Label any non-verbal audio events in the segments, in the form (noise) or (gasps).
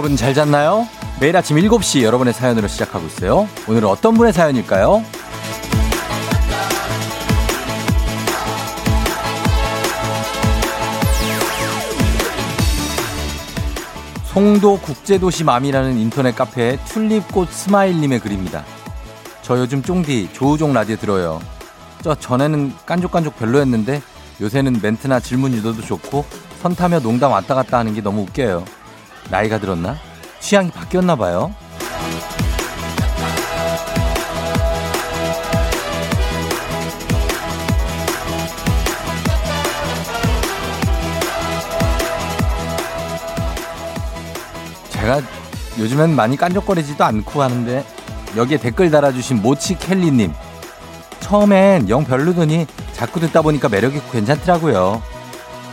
여러분 잘 잤나요? 매일 아침 7시 여러분의 사연으로 시작하고 있어요. 오늘은 어떤 분의 사연일까요? 송도 국제도시 맘이라는 인터넷 카페에 튤립꽃 스마일님의 글입니다. 저 요즘 쫑디 조우종 라디오 들어요. 저 전에는 깐족깐족 별로였는데 요새는 멘트나 질문 유도도 좋고 선 타며 농담 왔다 갔다 하는 게 너무 웃겨요. 나이가 들었나? 취향이 바뀌었나 봐요. 제가 요즘엔 많이 깐족거리지도 않고 하는데 여기에 댓글 달아주신 모치 켈리님 처음엔 영 별로더니 자꾸 듣다 보니까 매력있고 괜찮더라고요.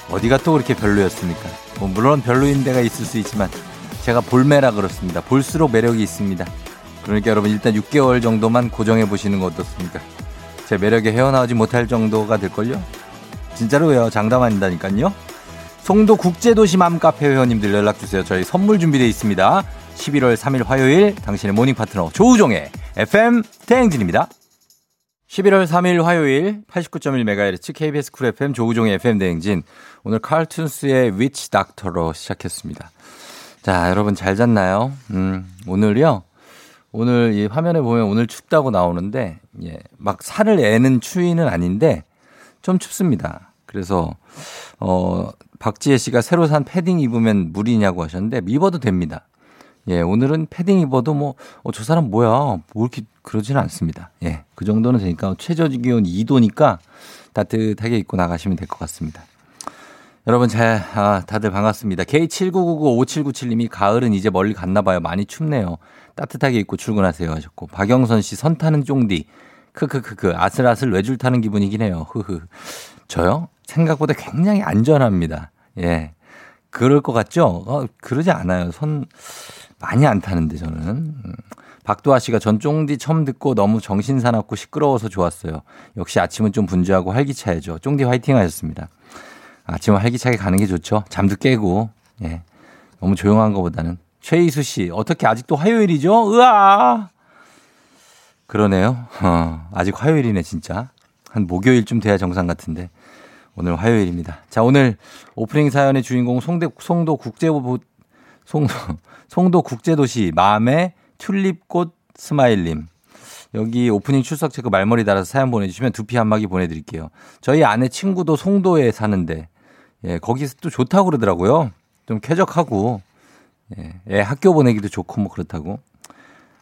어디가 또 그렇게 별로였습니까? 뭐 물론 별로인 데가 있을 수 있지만 제가 볼매라 그렇습니다. 볼수록 매력이 있습니다. 그러니까 여러분 일단 6개월 정도만 고정해 보시는 거 어떻습니까? 제 매력에 헤어나오지 못할 정도가 될걸요? 진짜로요. 장담 아닌다니까요. 송도 국제도시 맘카페 회원님들 연락주세요. 저희 선물 준비되어 있습니다. 11월 3일 화요일 당신의 morning 파트너 조우종의 FM 대행진입니다. 11월 3일 화요일 89.1MHz KBS Cool FM 조우종의 FM 대행진. 오늘 칼툰스의 위치 닥터로 시작했습니다. 자, 여러분 잘 잤나요? 음, 오늘요. 오늘 이 화면에 보면 오늘 춥다고 나오는데, 예, 막 살을 에는 추위는 아닌데, 좀 춥습니다. 그래서, 어, 박지혜 씨가 새로 산 패딩 입으면 무리냐고 하셨는데, 입어도 됩니다. 예, 오늘은 패딩 입어도 뭐, 어, 저 사람 뭐야. 뭐 이렇게 그러지는 않습니다. 예, 그 정도는 되니까 최저 기온 2도니까 따뜻하게 입고 나가시면 될 것 같습니다. 여러분 잘, 아, 다들 반갑습니다. K79995797님이 가을은 이제 멀리 갔나 봐요. 많이 춥네요. 따뜻하게 입고 출근하세요 하셨고. 박영선 씨 선 타는 쫑디. 크크크크. 아슬아슬 외줄 타는 기분이긴 해요. 흐흐. 저요? 생각보다 굉장히 안전합니다. 예. 그럴 것 같죠? 어, 그러지 않아요. 선 많이 안 타는데 저는. 음. 박도아 씨가 전 쫑디 처음 듣고 너무 정신 사납고 시끄러워서 좋았어요. 역시 아침은 좀 분주하고 활기차야죠. 쫑디 화이팅 하셨습니다. 아침은 활기차게 가는 게 좋죠. 잠도 깨고. 예. 너무 조용한 것보다는. 최희수 씨, 어떻게 아직도 화요일이죠? 으아! 그러네요. 어, 아직 화요일이네, 진짜. 한 목요일쯤 돼야 정상 같은데. 오늘 화요일입니다. 자, 오늘 오프닝 사연의 주인공 송대, 송도 국제보, 송도, (laughs) 송도 국제도시 마음의 튤립꽃 스마일님. 여기 오프닝 출석 체크 말머리 달아서 사연 보내주시면 두피 한마기 보내드릴게요. 저희 아내 친구도 송도에 사는데, 예, 거기서 또 좋다고 그러더라고요. 좀 쾌적하고, 예, 예 학교 보내기도 좋고 뭐 그렇다고.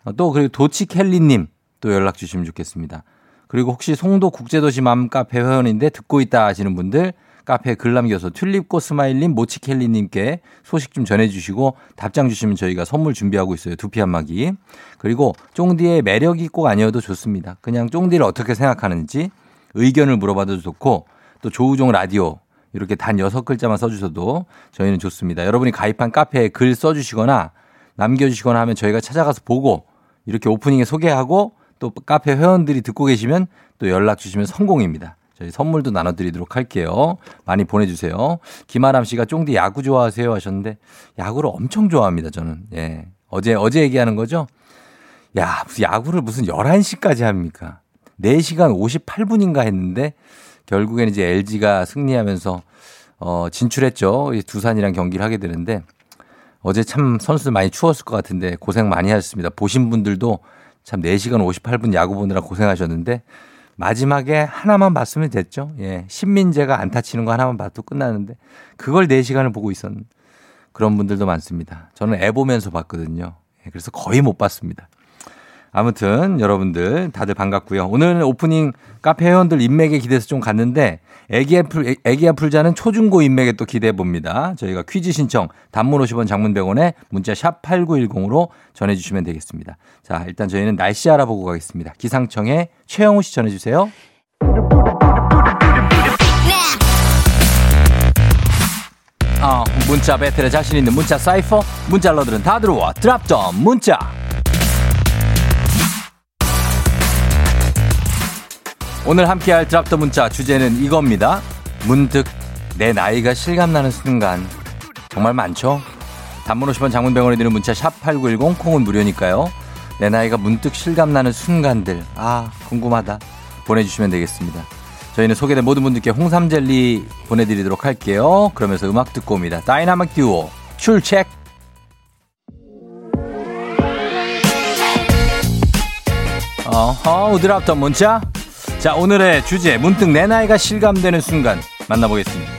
어, 또 그리고 도치 켈리님 또 연락 주시면 좋겠습니다. 그리고 혹시 송도 국제도시 맘 카페 회원인데 듣고 있다 하시는 분들 카페에 글 남겨서 튤립꽃 스마일님 모치켈리님께 소식 좀 전해주시고 답장 주시면 저희가 선물 준비하고 있어요. 두피 한마기. 그리고 쫑디의 매력이 꼭 아니어도 좋습니다. 그냥 쫑디를 어떻게 생각하는지 의견을 물어봐도 좋고 또 조우종 라디오 이렇게 단 여섯 글자만 써주셔도 저희는 좋습니다. 여러분이 가입한 카페에 글 써주시거나 남겨주시거나 하면 저희가 찾아가서 보고 이렇게 오프닝에 소개하고 또 카페 회원들이 듣고 계시면 또 연락 주시면 성공입니다. 저희 선물도 나눠드리도록 할게요. 많이 보내주세요. 김아람 씨가 쫑디 야구 좋아하세요 하셨는데 야구를 엄청 좋아합니다. 저는. 예. 어제, 어제 얘기하는 거죠? 야, 야구를 무슨 11시까지 합니까? 4시간 58분인가 했는데 결국에는 이제 LG가 승리하면서 어, 진출했죠. 두산이랑 경기를 하게 되는데 어제 참 선수들 많이 추웠을 것 같은데 고생 많이 하셨습니다. 보신 분들도 참 4시간 58분 야구 보느라 고생하셨는데 마지막에 하나만 봤으면 됐죠. 예. 신민재가 안타 치는 거 하나만 봐도 끝나는데 그걸 4시간을 보고 있었는 그런 분들도 많습니다. 저는 애 보면서 봤거든요. 예. 그래서 거의 못 봤습니다. 아무튼 여러분들 다들 반갑고요. 오늘 오프닝 카페 회원들 인맥에 기대해서 좀 갔는데 애기야 풀 애기야 풀자는 초중고 인맥에 또 기대해 봅니다. 저희가 퀴즈 신청 단문 50원 장문 100원에 문자 샵 8910으로 전해 주시면 되겠습니다. 자, 일단 저희는 날씨 알아보고 가겠습니다. 기상청에 최영우 씨 전해 주세요. 어, 문자 배틀에 자신 있는 문자 사이퍼 문자 러들은 다 들어와 드랍점 문자 오늘 함께할 drop the 문자 주제는 이겁니다. 문득 내 나이가 실감나는 순간 정말 많죠? 단문 50원 장문 100원이 드는 문자 샵 8910 공은 무료니까요. 내 나이가 문득 실감나는 순간들. 아, 궁금하다. 보내주시면 되겠습니다. 저희는 소개된 모든 분들께 홍삼 젤리 보내드리도록 할게요. 그러면서 음악 듣고 옵니다. 다이나믹 듀오 출첵. 어허, 우드랍던 문자. 자, 오늘의 주제, 문득 내 나이가 실감되는 순간 만나보겠습니다.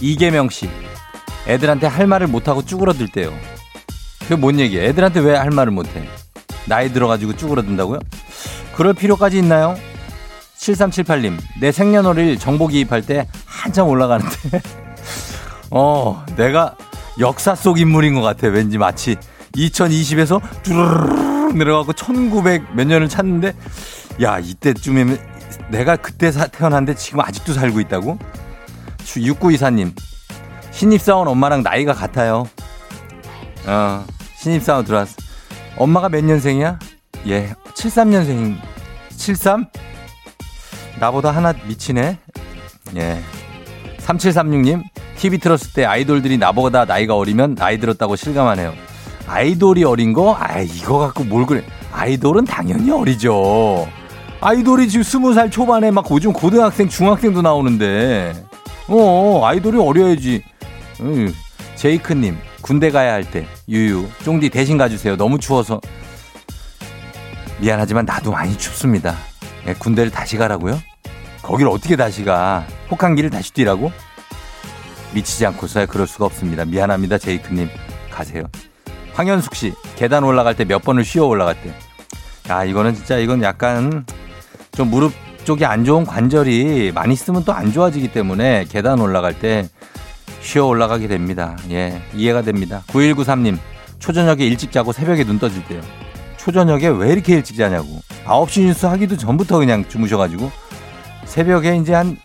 이계명 씨. 애들한테 할 말을 못하고 쭈그러들 때요. 그게 뭔 얘기야? 애들한테 왜 할 말을 못해? 나이 들어가지고 쭈그러든다고요? 그럴 필요까지 있나요? 7378님, 내 생년월일 정보 기입할 때 한참 올라가는데, (laughs) 어, 내가 역사 속 인물인 것 같아. 왠지 마치 2020에서 쭈르르르 내려가고 1900 몇 년을 찾는데, 야, 이때쯤이면 내가 그때 태어났는데 지금 아직도 살고 있다고? 6924님, 신입사원 엄마랑 나이가 같아요. 어, 신입사원 들어왔어. 엄마가 몇 년생이야? 예, 73년생. 73? 나보다 하나 미치네. 예. 3736님, TV 틀었을 때 아이돌들이 나보다 나이가 어리면 나이 들었다고 실감하네요. 아이돌이 어린 거? 아, 이거 갖고 뭘 그래. 아이돌은 당연히 어리죠. 아이돌이 지금 20살 초반에 막 요즘 고등학생, 중학생도 나오는데. 어, 아이돌이 어려야지. 음, 제이크님, 군대 가야 할 때, 유유, 쫑디 대신 가주세요. 너무 추워서. 미안하지만 나도 많이 춥습니다. 예, 군대를 다시 가라고요? 거기를 어떻게 다시 가? 혹한기를 다시 뛰라고? 미치지 않고서야 그럴 수가 없습니다. 미안합니다, 제이크님. 가세요. 황현숙 씨, 계단 올라갈 때 몇 번을 쉬어 올라갈 때. 야, 이거는 진짜 이건 약간 좀 무릎 쪽이 안 좋은 관절이 많이 쓰면 또 안 좋아지기 때문에 계단 올라갈 때 쉬어 올라가게 됩니다. 예, 이해가 됩니다. 9193님, 초저녁에 일찍 자고 새벽에 눈 떠질 때요. 초저녁에 왜 이렇게 일찍 자냐고. 9시 뉴스 하기도 전부터 그냥 주무셔가지고 새벽에 이제 한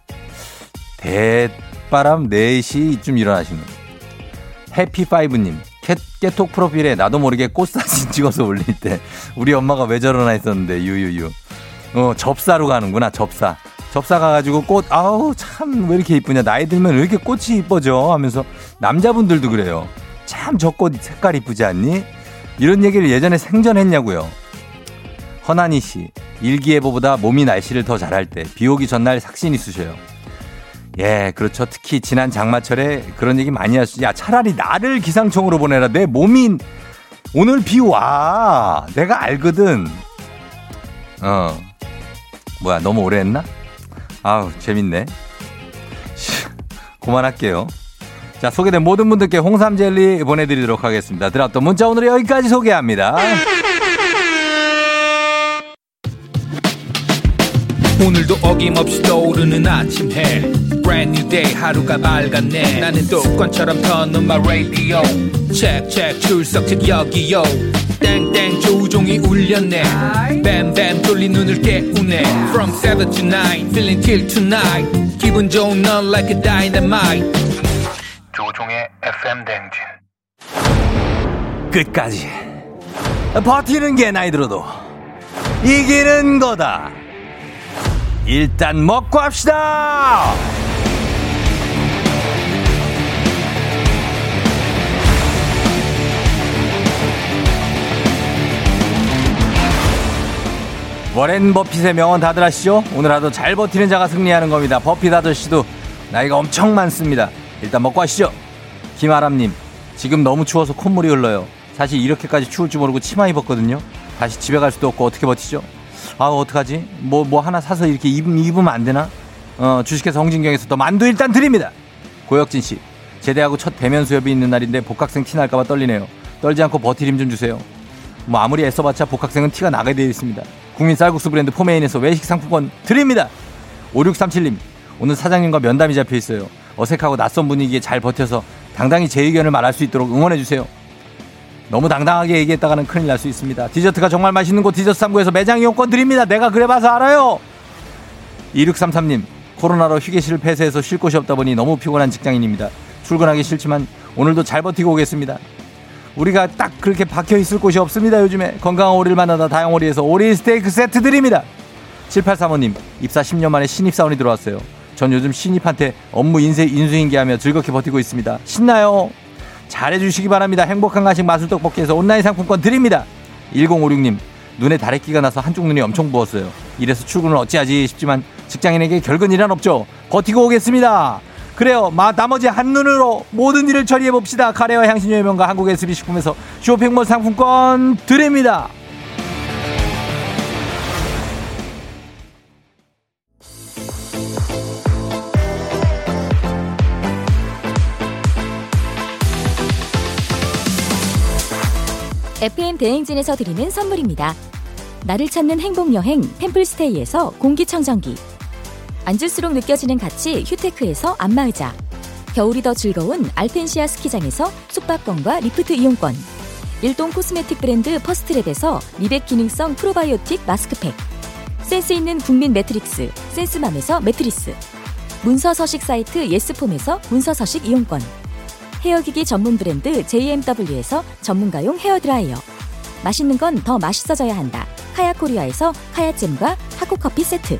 대바람 4시쯤 일어나시는 해피파이브님 깨톡 프로필에 나도 모르게 꽃 사진 (laughs) 찍어서 올릴 때 우리 엄마가 왜 저러나 했었는데 유유유 어 접사로 가는구나 접사 접사 가가지고 꽃 아우 참 왜 이렇게 이쁘냐 나이 들면 왜 이렇게 꽃이 이뻐져 하면서 남자분들도 그래요 참 저 꽃 색깔 이쁘지 않니 이런 얘기를 예전에 생전했냐고요 허나니 씨 일기예보보다 몸이 날씨를 더 잘할 때 비 오기 전날 삭신이 쑤셔요 예, 그렇죠. 특히 지난 장마철에 그런 얘기 많이 하시죠. 야, 차라리 나를 기상청으로 보내라. 내 몸이 오늘 비 와. 내가 알거든. 어. 뭐야, 너무 오래 했나? 아우, 재밌네. 그만할게요. 자, 소개된 모든 분들께 홍삼 젤리 보내드리도록 하겠습니다. 들었던 문자 오늘 여기까지 소개합니다. 오늘도 어김없이 떠오르는 아침 해 Brand new day 하루가 밝았네 나는 똑같처럼 터는 마 radio check check 출석 책 여기요 땡땡 조종 이 울렸네. 뱀뱀 돌린 눈을 깨우네. From 7 to 9 feeling till tonight. 기분 좋은 넌 like a dynamite. 조종의 FM 댕진. 끝까지. 버티는 게 나이 들어도 이기는 거다. 일단 먹고 합시다. 워렌 버핏의 명언 다들 아시죠? 오늘 하도 잘 버티는 자가 승리하는 겁니다. 버핏 아저씨도 나이가 엄청 많습니다. 일단 먹고 하시죠. 김아람님, 지금 너무 추워서 콧물이 흘러요. 사실 이렇게까지 추울 줄 모르고 치마 입었거든요. 다시 집에 갈 수도 없고 어떻게 버티죠? 아, 어떡하지? 뭐, 뭐 하나 사서 이렇게 입, 입으면 안 되나? 어, 주식회사 홍진경에서 또 만두 일단 드립니다. 고혁진 씨, 제대하고 첫 대면 수업이 있는 날인데 복학생 티 날까봐 떨리네요. 떨지 않고 힘좀 주세요. 뭐 아무리 애써봤자 복학생은 티가 나게 되어 있습니다. 국민 쌀국수 브랜드 포메인에서 외식 상품권 드립니다. 5637님, 오늘 사장님과 면담이 잡혀 있어요. 어색하고 낯선 분위기에 잘 버텨서 당당히 제 의견을 말할 수 있도록 응원해주세요. 너무 당당하게 얘기했다가는 큰일 날 수 있습니다. 디저트가 정말 맛있는 곳 디저트 3구에서 매장 이용권 드립니다. 내가 그래봐서 알아요. 2633님, 코로나로 휴게실을 폐쇄해서 쉴 곳이 없다 보니 너무 피곤한 직장인입니다. 출근하기 싫지만 오늘도 잘 버티고 오겠습니다. 우리가 딱 그렇게 박혀 있을 곳이 없습니다. 요즘에 건강한 오리를 만나다 다양오리에서 오리 스테이크 세트 드립니다. 7835님 입사 10년 만에 신입사원이 들어왔어요. 전 요즘 신입한테 업무 인쇄 인수인계하며 즐겁게 버티고 있습니다. 신나요. 잘해주시기 바랍니다. 행복한 간식 마술 떡볶이에서 온라인 상품권 드립니다. 1056님 눈에 다래끼가 나서 한쪽 눈이 엄청 부었어요. 이래서 출근을 어찌하지 싶지만 직장인에게 결근이란 없죠. 버티고 오겠습니다. 그래요. 마, 나머지 한 눈으로 모든 일을 처리해 봅시다. 카레와 향신료의 명가 한국 SB 식품에서 쇼핑몰 상품권 드립니다. FM 대행진에서 드리는 선물입니다. 나를 찾는 행복 여행 템플스테이에서 공기청정기 앉을수록 느껴지는 가치 휴테크에서 안마의자. 겨울이 더 즐거운 알펜시아 스키장에서 숙박권과 리프트 이용권. 일동 코스메틱 브랜드 퍼스트랩에서 미백 기능성 프로바이오틱 마스크팩. 센스 있는 국민 매트리스 센스맘에서 매트리스. 문서 서식 사이트 예스폼에서 문서 서식 이용권. 헤어기기 전문 브랜드 JMW에서 전문가용 헤어드라이어. 맛있는 건 더 맛있어져야 한다. 카야코리아에서 카야잼과 하코커피 세트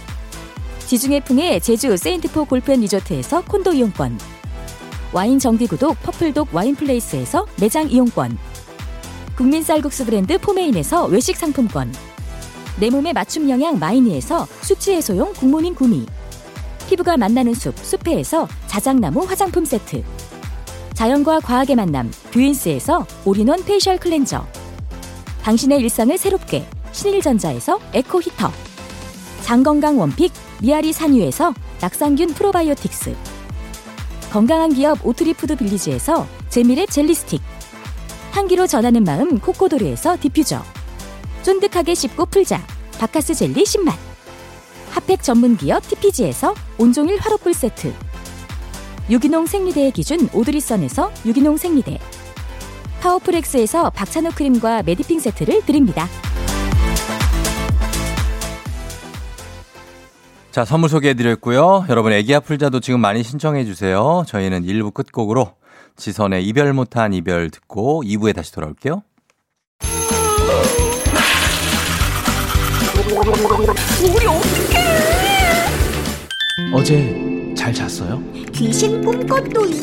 지중해 풍의 제주 세인트포 골프앤 리조트에서 콘도 이용권. 와인 정기구독 퍼플독 와인플레이스에서 매장 이용권. 국민 쌀국수 브랜드 포메인에서 외식 상품권. 내 몸에 맞춤 영양 마이니에서 숙취 해소용 굿모닝 구미. 피부가 만나는 숲 숲회에서 자작나무 화장품 세트. 자연과 과학의 만남 뷰인스에서 all-in-one facial cleanser. 당신의 일상을 새롭게 신일전자에서 에코 히터. 장건강 one pick 미아리 산유에서 낙산균 프로바이오틱스. 건강한 기업 오트리푸드 빌리지에서 재미랩 젤리 스틱. 향기로 전하는 마음 코코도르에서 디퓨저. 쫀득하게 씹고 풀자. 박카스 젤리 10만. 핫팩 전문 기업 TPG에서 온종일 화롯불 세트. 유기농 생리대의 기준 오드리선에서 유기농 생리대. 파워풀엑스에서 박찬호 크림과 메디핑 세트를 드립니다. 자, 선물 소개해드렸고요. 여러분, 애기야 풀자도 지금 많이 신청해주세요. 저희는 1부 끝곡으로 지선의 이별 못한 이별 듣고 2부에 다시 돌아올게요. 어제 잘 잤어요? 귀신 꿈꿨도이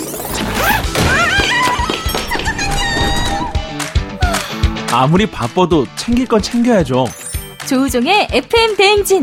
아무리 바빠도 챙길 건 챙겨야죠. 조우종의 FM 대행진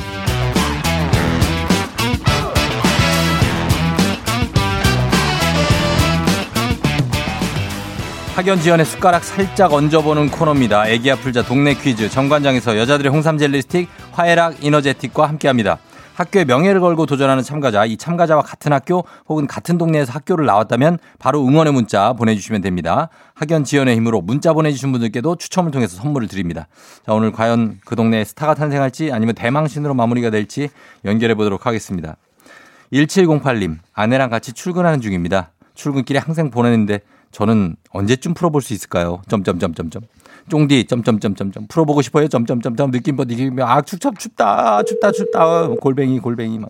학연 지연의 숟가락 살짝 얹어보는 코너입니다. 애기야 풀자 동네 퀴즈 정관장에서 여자들의 홍삼 젤리 스틱 화해락 이너제틱과 함께합니다. 학교의 명예를 걸고 도전하는 참가자, 이 참가자와 같은 학교 혹은 같은 동네에서 학교를 나왔다면 바로 응원의 문자 보내주시면 됩니다. 학연 지연의 힘으로 문자 보내주신 분들께도 추첨을 통해서 선물을 드립니다. 자, 오늘 과연 그 동네에 스타가 탄생할지 아니면 대망신으로 마무리가 될지 연결해 보도록 하겠습니다. 1708님, 아내랑 같이 출근하는 중입니다. 출근길에 항상 보내는데 저는 언제쯤 풀어볼 수 있을까요? 점점점점점. 쫑디 점점점점점 풀어보고 싶어요. 점점점점 느낌 뭐 느낌 아 춥다 춥다 춥다 춥다 골뱅이 골뱅이 막.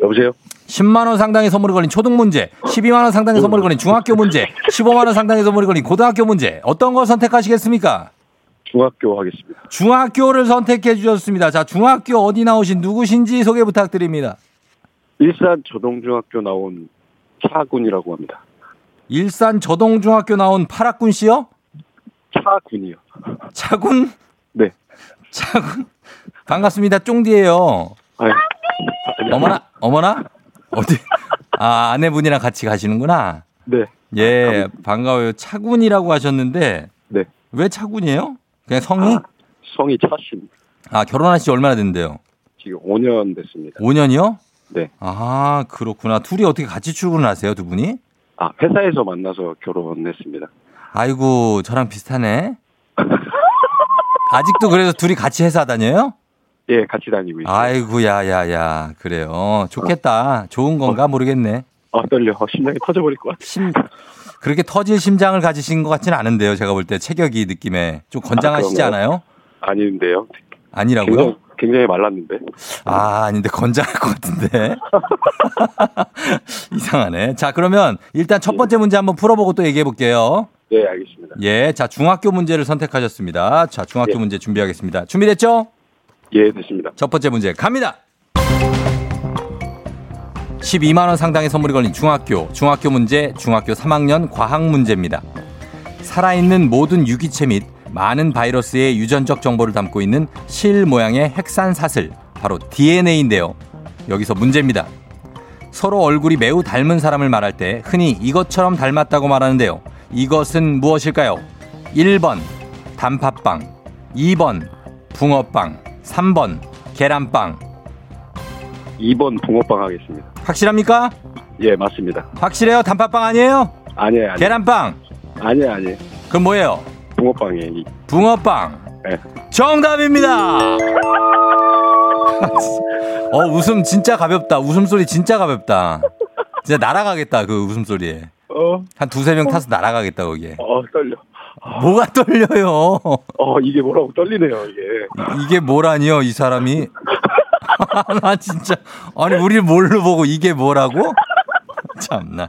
여보세요? 10만 원 상당의 선물이 걸린 초등 문제, 12만 원 상당의 선물이 걸린 중학교 문제, 15만 원 상당의 선물이 걸린 고등학교 문제. 어떤 거 선택하시겠습니까? 중학교 하겠습니다. 중학교를 선택해 주셨습니다. 자, 중학교 어디 나오신 누구신지 소개 부탁드립니다. 일산 조동중학교 나온 차군이라고 합니다. 일산 저동중학교 나온 파락군 씨요? 차군이요. 차군? 네. 차군? 반갑습니다. 쫑디예요. 아유, 어머나, 어머나? 어디? 아, 아내분이랑 같이 가시는구나. 네. 예, 반가워요. 차군이라고 하셨는데 네. 왜 차군이에요? 그냥 성이? 성이 차씨입니다. 아, 결혼하신 지 얼마나 됐는데요? 지금 5년 됐습니다. 5년이요? 네. 아, 그렇구나. 둘이 어떻게 같이 출근을 하세요, 두 분이? 아, 회사에서 만나서 결혼했습니다. 아이고, 저랑 비슷하네. (laughs) 아직도 그래서 둘이 같이 회사 다녀요? 예, 같이 다니고 있어요. 아이고, 야, 야, 야. 그래요. 좋겠다. 좋은 건가 모르겠네. 아, 떨려. 어, 심장이 터져버릴 것 같아. 심, 그렇게 터질 심장을 가지신 것 같지는 않은데요. 제가 볼 때 체격이 느낌에. 좀 건장하시지 아, 않아요? 아닌데요. 아니라고요? 굉장히, 말랐는데. 아, 아닌데 건장할 것 같은데. (laughs) 이상하네. 자, 그러면 일단 첫 번째 문제 한번 풀어보고 또 얘기해 볼게요. 네, 알겠습니다. 예, 자, 중학교 문제를 선택하셨습니다. 자, 중학교 예. 문제 준비하겠습니다. 준비됐죠? 예, 됐습니다. 첫 번째 문제 갑니다. 12만 원 상당의 선물이 걸린 중학교, 중학교 문제, 중학교 3학년 과학 문제입니다. 살아있는 모든 유기체 및 많은 바이러스의 유전적 정보를 담고 있는 실 모양의 핵산 사슬, 바로 DNA인데요. 여기서 문제입니다. 서로 얼굴이 매우 닮은 사람을 말할 때 흔히 이것처럼 닮았다고 말하는데요. 이것은 무엇일까요? 1번 단팥빵, 2번 붕어빵, 3번 계란빵. 2번 붕어빵 하겠습니다. 확실합니까? 예, 맞습니다. 확실해요? 단팥빵 아니에요? 아니에요, 아니에요. 계란빵. 아니에요, 아니에요. 그럼 뭐예요? 붕어빵이에요. 이- 붕어빵. 네. 정답입니다. (laughs) 어, 웃음 진짜 가볍다. 웃음 소리 진짜 가볍다. 진짜 날아가겠다, 그 웃음 소리에. 어, 한 두세 명 타서 날아가겠다, 거기에. 어, 떨려. 뭐가 떨려요? 어, 이게 뭐라고 떨리네요, 이게. 이게 뭐라니요, 이 사람이? (laughs) 나 진짜. 아니, 우리를 뭘로 보고 이게 뭐라고? 참나.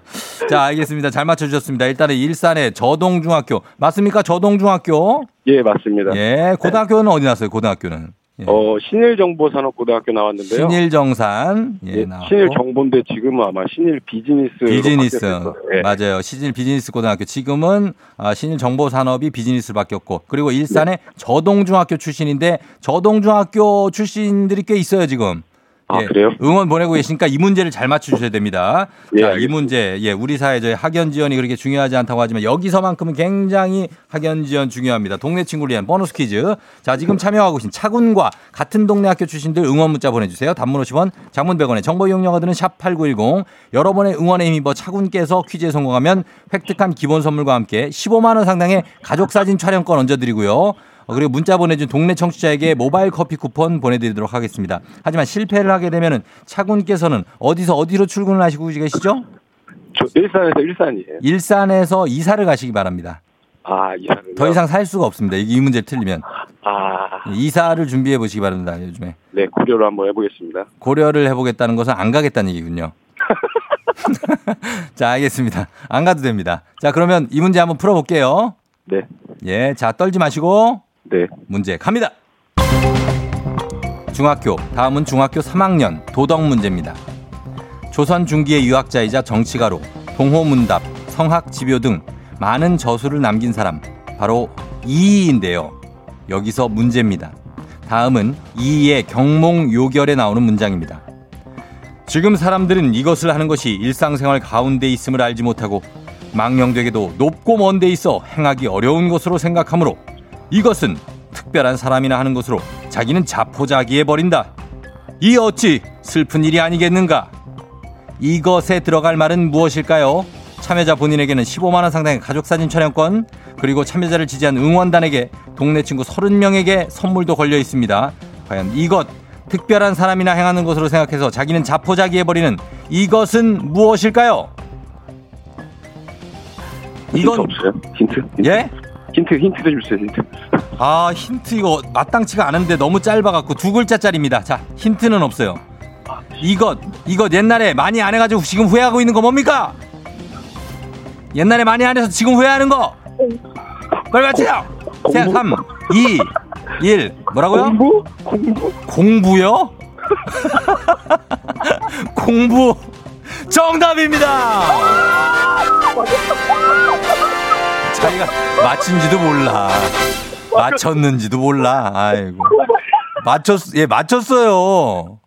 자, 알겠습니다. 잘 맞춰주셨습니다. 일단은 일산의 저동중학교. 맞습니까? 저동중학교. 예, 맞습니다. 예. 고등학교는 어디 났어요? 고등학교는. 예. 어, 신일정보산업고등학교 나왔는데요. 신일정산. 예, 예. 신일정보인데 지금은 아마 신일 비즈니스. 비즈니스. 예. 맞아요. 신일 비즈니스 고등학교. 지금은 아, 신일 정보산업이 비즈니스로 바뀌었고. 그리고 일산의 네. 저동중학교 출신인데 저동중학교 출신들이 꽤 있어요, 지금. 아, 예, 그래요? 응원 보내고 계시니까 이 문제를 잘 맞춰주셔야 됩니다. 예, 자, 이 알겠습니다. 문제, 예, 우리 사회 저희 학연 지원이 그렇게 중요하지 않다고 하지만 여기서만큼은 굉장히 학연 지원 중요합니다. 동네 친구를 위한 보너스 퀴즈. 자, 지금 참여하고 계신 차군과 같은 동네 학교 출신들 응원 문자 보내주세요. 단문 50원, 장문 100원의 정보 이용료가 드는 샵8910. 여러분의 응원에 힘입어 차군께서 퀴즈에 성공하면 획득한 기본 선물과 함께 15만 원 상당의 가족 사진 촬영권 얹어드리고요. 어, 그리고 문자 보내준 동네 청취자에게 모바일 커피 쿠폰 보내드리도록 하겠습니다. 하지만 실패를 하게 되면은 차군께서는 어디서 어디로 출근을 하시고 계시죠? 저 일산에서 일산이에요. 일산에서 이사를 가시기 바랍니다. 아, 이사를. 더 이상 살 수가 없습니다. 이 문제를 틀리면 아, 이사를 준비해 보시기 바랍니다. 요즘에 네, 고려를 한번 해보겠습니다. 고려를 해보겠다는 것은 안 가겠다는 얘기군요. (laughs) (laughs) 자, 알겠습니다. 안 가도 됩니다. 자, 그러면 이 문제 한번 풀어볼게요. 네, 예, 자 떨지 마시고 네. 문제 갑니다. 중학교 다음은 중학교 3학년 도덕 문제입니다. 조선 중기의 유학자이자 정치가로 동호문답, 성학지묘 등 많은 저수를 남긴 사람 바로 이이인데요. 여기서 문제입니다. 다음은 이이의 경몽 요결에 나오는 문장입니다. 지금 사람들은 이것을 하는 것이 일상생활 가운데 있음을 알지 못하고 망령되게도 높고 먼 데 있어 행하기 어려운 것으로 생각하므로 이것은 특별한 사람이나 하는 것으로 자기는 자포자기해 버린다. 이 어찌 슬픈 일이 아니겠는가? 이것에 들어갈 말은 무엇일까요? 참여자 본인에게는 15만 원 상당의 가족사진 촬영권 그리고 참여자를 지지한 응원단에게 동네 친구 30명에게 선물도 걸려 있습니다. 과연 이것 특별한 사람이나 행하는 것으로 생각해서 자기는 자포자기해 버리는 이것은 무엇일까요? 힌트 이건 없어요? 힌트? 힌트? 예? 힌트, 힌트 좀 주세요, 힌트. 아 힌트 이거 마땅치가 않은데 너무 짧아갖고 두 글자짜리입니다. 자 힌트는 없어요. 이것 이것 옛날에 많이 안 해가지고 지금 후회하고 있는 거 뭡니까? 옛날에 많이 안 해서 지금 후회하는 거 빨리 맞히세요. 자, 3, 2, 1 뭐라고요? 공부? 공부? 공부요? (laughs) 공부 정답입니다. (laughs) 자기가 맞힌지도 몰라. 맞췄는지도 몰라. 아이고. 맞췄, 예, 맞췄어요. 어,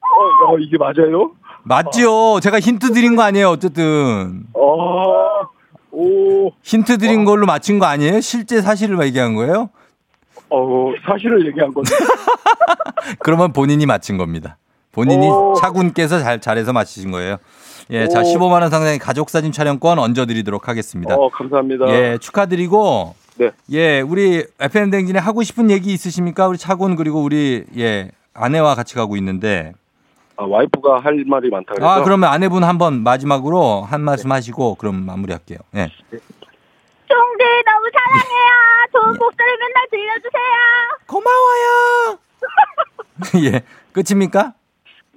어, 이게 맞아요? 맞지요. 제가 힌트 드린 거 아니에요, 어쨌든. 어, 오, 힌트 드린 걸로 맞힌 거 아니에요? 실제 사실을 얘기한 거예요? 어, 사실을 얘기한 건데. (laughs) 그러면 본인이 맞힌 겁니다. 본인이 오. 차군께서 잘, 잘해서 맞히신 거예요. 예, 자, 오. 15만 원 상당의 가족 사진 촬영권 얹어 드리도록 하겠습니다. 어, 감사합니다. 예, 축하드리고. 네. 예, 우리 FM 댕진에 하고 싶은 얘기 있으십니까? 우리 차군 그리고 우리 예 아내와 같이 가고 있는데. 아, 와이프가 할 말이 많다 그래서. 아, 그러면 아내분 한번 마지막으로 한 말씀 하시고 그럼 마무리할게요. 예. 종대 너무 사랑해요. 좋은 예. 목소리 맨날 들려주세요. 고마워요. (laughs) 예. 끝입니까?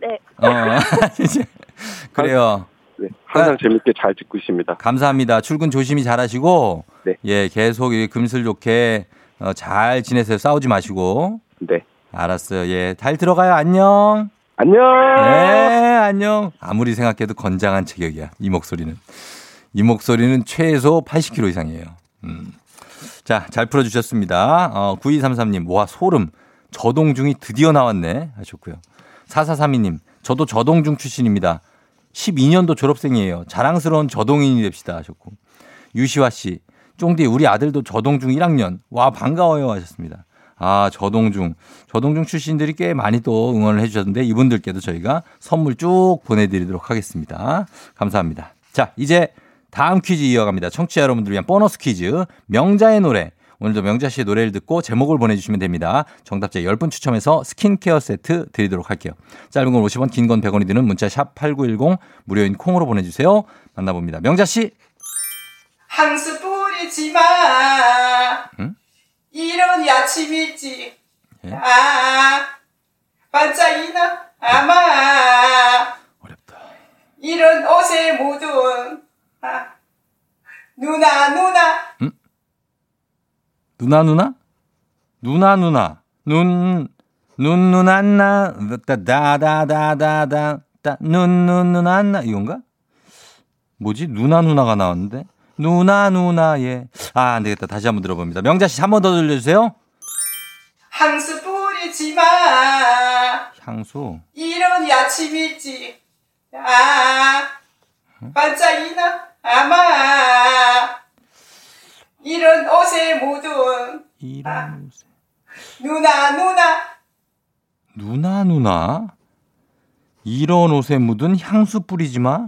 네. 어. (laughs) 그래요. 네, 항상 아. 재밌게 잘 듣고 있습니다. 감사합니다. 출근 조심히 잘 하시고 네. 예, 계속 이 금슬 좋게 어, 잘 지내세요. 싸우지 마시고. 네. 알았어요. 예. 잘 들어가요. 안녕. 안녕! 네, 안녕. 아무리 생각해도 건장한 체격이야. 이 목소리는. 이 목소리는 최소 80kg 이상이에요. 음. 자, 잘 풀어주셨습니다. 어, 9233님, 와, 소름. 저동중이 드디어 나왔네. 하셨고요. 4432님, 저도 저동중 출신입니다. 12년도 졸업생이에요. 자랑스러운 저동인이 됩시다. 하셨고. 유시화 씨, 쫑디, 우리 아들도 저동중 1학년. 와, 반가워요. 하셨습니다. 아, 저동중. 저동중 출신들이 꽤 많이 또 응원을 해주셨는데 이분들께도 저희가 선물 쭉 보내드리도록 하겠습니다. 감사합니다. 자, 이제 다음 퀴즈 이어갑니다. 청취자 여러분들 위한 보너스 퀴즈. 명자의 노래. 오늘도 명자 씨의 노래를 듣고 제목을 보내주시면 됩니다. 정답자 10분 추첨해서 스킨케어 세트 드리도록 할게요. 짧은 건 50원, 긴 건 100원이 드는 문자 샵 8910 무료인 콩으로 보내주세요. 만나봅니다. 명자 씨. 향수 뿌리지 마. 응? 이런 아침 일찍. 예? 아, 반짝이나 아마. 어렵다. 이런 옷에 묻은 아, 누나 누나 누나 누나? 누나 누나. 눈, 눈, 눈, 안나, 다다 다 다 다 다, 눈, 눈, 눈, 안 나. 이건가? 뭐지? 누나 누나가 나왔는데? 누나 누나, 예. 아, 안 되겠다. 다시 한번 들어봅니다. 명자 씨 한 번 더 들려주세요. 향수 뿌리지 마. 향수. 이런 아침 일찍. 아, 반짝이나 아마. 이런 옷에 묻은 이런. 누나 누나 누나 누나? 이런 옷에 묻은 향수 뿌리지 마?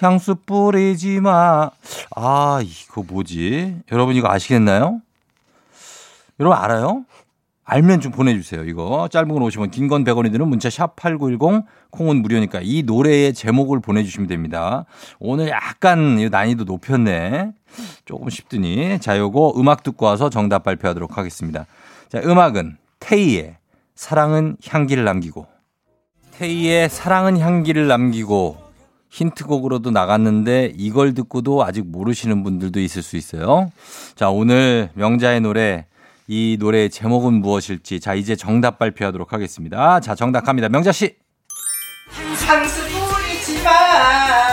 향수 뿌리지 마. 아, 이거 뭐지? 여러분 이거 아시겠나요? 여러분 알아요? 알면 좀 보내주세요. 이거 짧은 건 50원, 긴 건 100원이 드는 문자 샵 8910 콩은 무료니까 이 노래의 제목을 보내주시면 됩니다. 오늘 약간 이 난이도 높였네. 조금 쉽더니. 자, 요거 음악 듣고 와서 정답 발표하도록 하겠습니다. 자, 음악은 테이의 사랑은 향기를 남기고 테이의 사랑은 향기를 남기고 힌트곡으로도 나갔는데 이걸 듣고도 아직 모르시는 분들도 있을 수 있어요. 자, 오늘 명자의 노래 이 노래의 제목은 무엇일지 자, 이제 정답 발표하도록 하겠습니다. 자, 정답 갑니다. 명자 씨. 마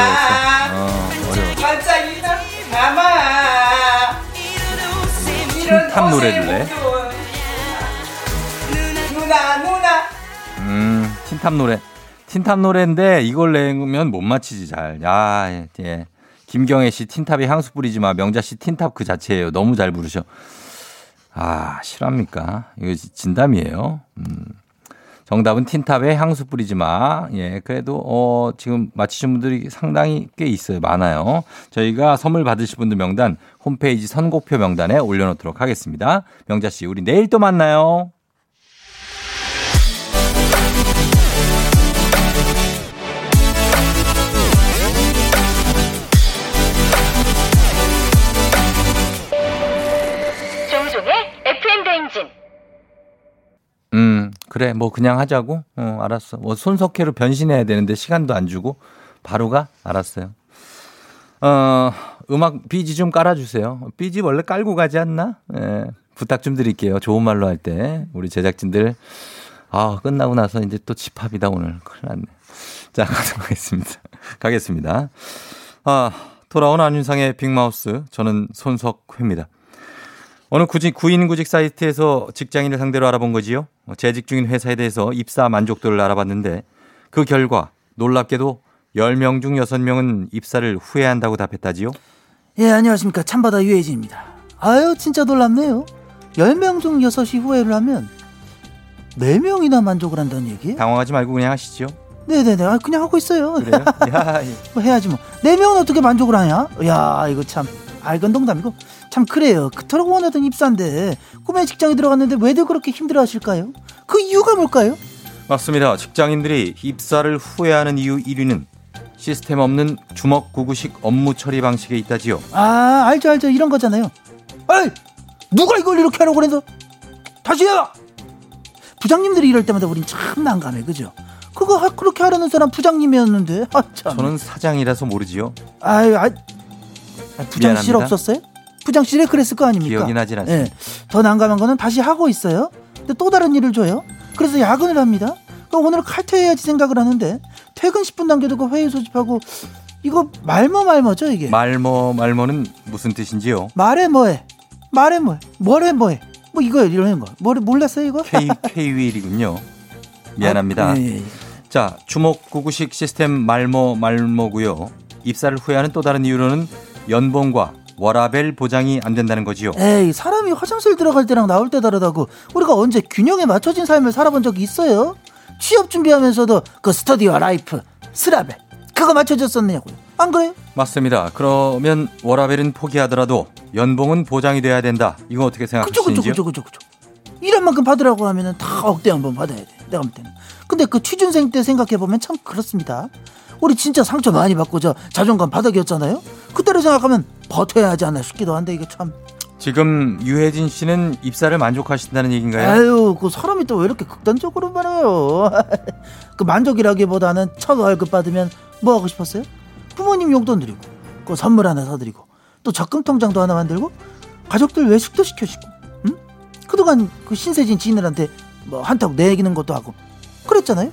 어려웠어. 어, 어려워. 틴탑 옷에 노래를 내. 묻은 누나 누나 음, 틴탑 노래. 틴탑 노래인데 이걸 내면 못 맞히지 잘. 야, 예, 예. 김경애 씨 틴탑의 향수 뿌리지 마. 명자 씨 틴탑 그 자체예요. 너무 잘 부르셔. 아, 실합니까? 이거 진담이에요. 음. 정답은 틴탑에 향수 뿌리지 마. 예, 그래도, 어, 지금 맞히신 분들이 상당히 꽤 있어요. 많아요. 저희가 선물 받으실 분들 명단 홈페이지 선곡표 명단에 올려놓도록 하겠습니다. 명자 씨, 우리 내일 또 만나요. 그래, 뭐 그냥 하자고? 어, 알았어. 뭐 손석회로 변신해야 되는데 시간도 안 주고 바로 가? 알았어요. 어, 음악 삐지 좀 깔아주세요. 삐지 원래 깔고 가지 않나? 예, 부탁 좀 드릴게요. 좋은 말로 할 때. 우리 제작진들. 아, 끝나고 나서 이제 또 집합이다, 오늘. 큰일 났네. 자, (laughs) 가도록 하겠습니다. 가겠습니다. 아, 돌아온 안윤상의 빅마우스. 저는 손석회입니다. 어느 구직, 구인 구직 사이트에서 직장인을 상대로 알아본 거지요. 재직 중인 회사에 대해서 입사 만족도를 알아봤는데 그 결과 놀랍게도 10명 중 6명은 입사를 후회한다고 답했다지요. 예, 안녕하십니까. 참바다 유혜진입니다. 아유, 진짜 놀랍네요. 10명 중 6이 후회를 하면 4명이나 만족을 한다는 얘기예요? 당황하지 말고 그냥 하시죠. 네네네. 아, 그냥 하고 있어요. 그래요? 야, (laughs) 이- 뭐 해야지 뭐. 4명은 어떻게 만족을 하냐? 야, 이거 참. 아, 이건 농담이고. 참, 그래요. 그토록 원하던 입사인데, 꿈의 직장에 들어갔는데 왜들 그렇게 힘들어 하실까요? 그 이유가 뭘까요? 맞습니다. 직장인들이 입사를 후회하는 이유 1위는 시스템 없는 주먹구구식 업무 처리 방식에 있다지요. 아, 알죠, 알죠. 이런 거잖아요. 아이! 누가 이걸 이렇게 하라고 그래서? 다시 해봐! 부장님들이 이럴 때마다 우린 참 난감해, 그죠? 그거 하- 그렇게 하려는 사람 부장님이었는데, 아, 참. 저는 사장이라서 모르지요. 아유, 아, 아, 부장실 미안합니다. 없었어요? 부장실에 그랬을 거 아닙니까? 기억이 나질 않습니다. 예. 더 난감한 거는 다시 하고 있어요. 근데 또 다른 일을 줘요. 그래서 야근을 합니다. 그럼 오늘 칼퇴해야지 생각을 하는데 퇴근 10분 남겨두고 회의 소집하고 이거 말뭐 말뭐죠 이게? 말모 말모는 무슨 뜻인지요? 말해 뭐해? 말해 뭐해? 뭐래 뭐해? 뭐 이거 이런 거. 뭐래 몰랐어요 이거? K K1이군요. (laughs) 미안합니다. 아, 예, 예, 예. 자, 주먹구구식 시스템 말모 말모고요. 입사를 후회하는 또 다른 이유로는 연봉과 워라벨 보장이 안 된다는 거지요. 에이 사람이 화장실 들어갈 때랑 나올 때 다르다고 우리가 언제 균형에 맞춰진 삶을 살아본 적이 있어요? 취업 준비하면서도 그 스터디와 라이프 스라벨 그거 맞춰줬었냐고요? 안 그래요? 맞습니다. 그러면 워라벨은 포기하더라도 연봉은 보장이 돼야 된다. 이거 어떻게 생각하시는지요? 그쵸 그쵸 그쵸 일한 만큼 받으라고 하면은 다 억대 한번 받아야 돼 내가 볼 때는 근데 그 취준생 때 생각해 보면 참 그렇습니다 우리 진짜 상처 많이 받고 저 자존감 바닥이었잖아요 그때를 생각하면 버텨야 하지 않나 싶기도 한데 이게 참 지금 유혜진 씨는 입사를 만족하신다는 얘기인가요? 아유, 그 사람이 또 왜 이렇게 극단적으로 말해요? (laughs) 그 만족이라기보다는 첫 월급 받으면 뭐 하고 싶었어요? 부모님 용돈 드리고, 그 선물 하나 사드리고, 또 적금 통장도 하나 만들고, 가족들 외식도 시켜주고, 응? 그동안 그 신세진 지인들한테 뭐 한턱 내기는 것도 하고, 그랬잖아요?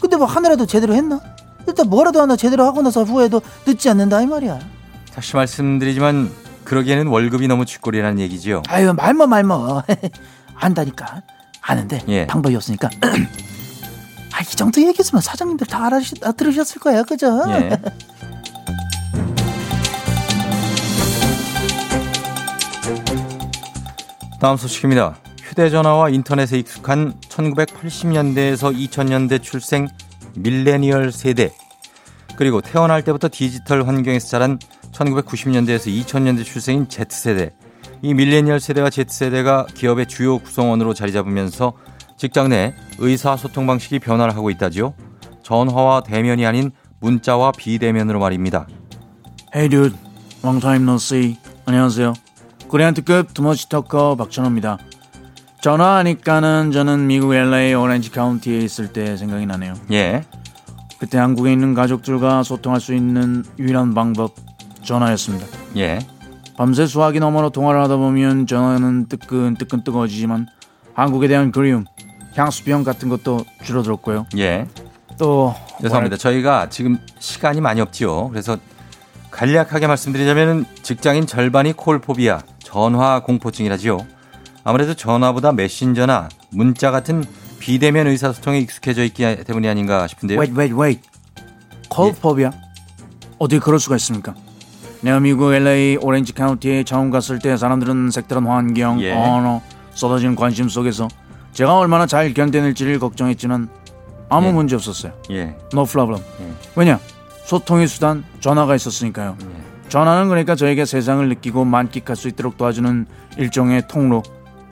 근데 뭐 하나라도 제대로 했나? 일단 뭐라도 하나 제대로 하고 나서 후회도 늦지 않는다 이 말이야. 다시 말씀드리지만 그러기에는 월급이 너무 쥐꼬리라는 얘기지요. 아유 말뭐 말뭐 (laughs) 안다니까 아는데 예. 방법이 없으니까 (clears throat) 아, 이 정도 얘기했으면 사장님들 다 알아 들으셨을 거야 그죠? 예. (laughs) 다음 소식입니다. 휴대전화와 인터넷에 익숙한 1980년대에서 2000년대 출생 밀레니얼 세대 그리고 태어날 때부터 디지털 환경에서 자란 1990년대에서 2000년대 출생인 Z세대 이 밀레니얼 세대와 Z세대가 기업의 주요 구성원으로 자리 잡으면서 직장 내 의사소통 방식이 변화를 하고 있다지요. 전화와 대면이 아닌 문자와 비대면으로 말입니다. Hey dude, long time no see. 안녕하세요. 코리안트급 투머치 터커 박찬호입니다. 전화하니까는 저는 미국 LA 오렌지 카운티에 있을 때 생각이 나네요. 예. 그때 한국에 있는 가족들과 소통할 수 있는 유일한 방법 전화였습니다. 예. 밤새 수화기 너머로 통화를 하다 보면 전화는 뜨끈 뜨끈 뜨거워지지만 한국에 대한 그리움, 향수병 같은 것도 줄어들었고요. 예. 또 죄송합니다. 저희가 지금 시간이 많이 없지요. 그래서 간략하게 말씀드리자면 직장인 절반이 콜포비아, 전화 공포증이라지요. 아무래도 전화보다 메신저나 문자 같은 비대면 의사소통에 익숙해져 있기 때문이 아닌가 싶은데요. wait wait wait 콜포비아 어떻게 그럴 수가 있습니까? 내가 미국 LA 오렌지 카운티에 처음 갔을 때 사람들은 색다른 환경, 예. 언어, 쏟아지는 관심 속에서 제가 얼마나 잘 견뎌낼지를 걱정했지만 아무 예. 문제 없었어요. 예. No problem. 예. 왜냐? 소통의 수단 전화가 있었으니까요. 예. 전화는 그러니까 저에게 세상을 느끼고 만끽할 수 있도록 도와주는 일종의 통로,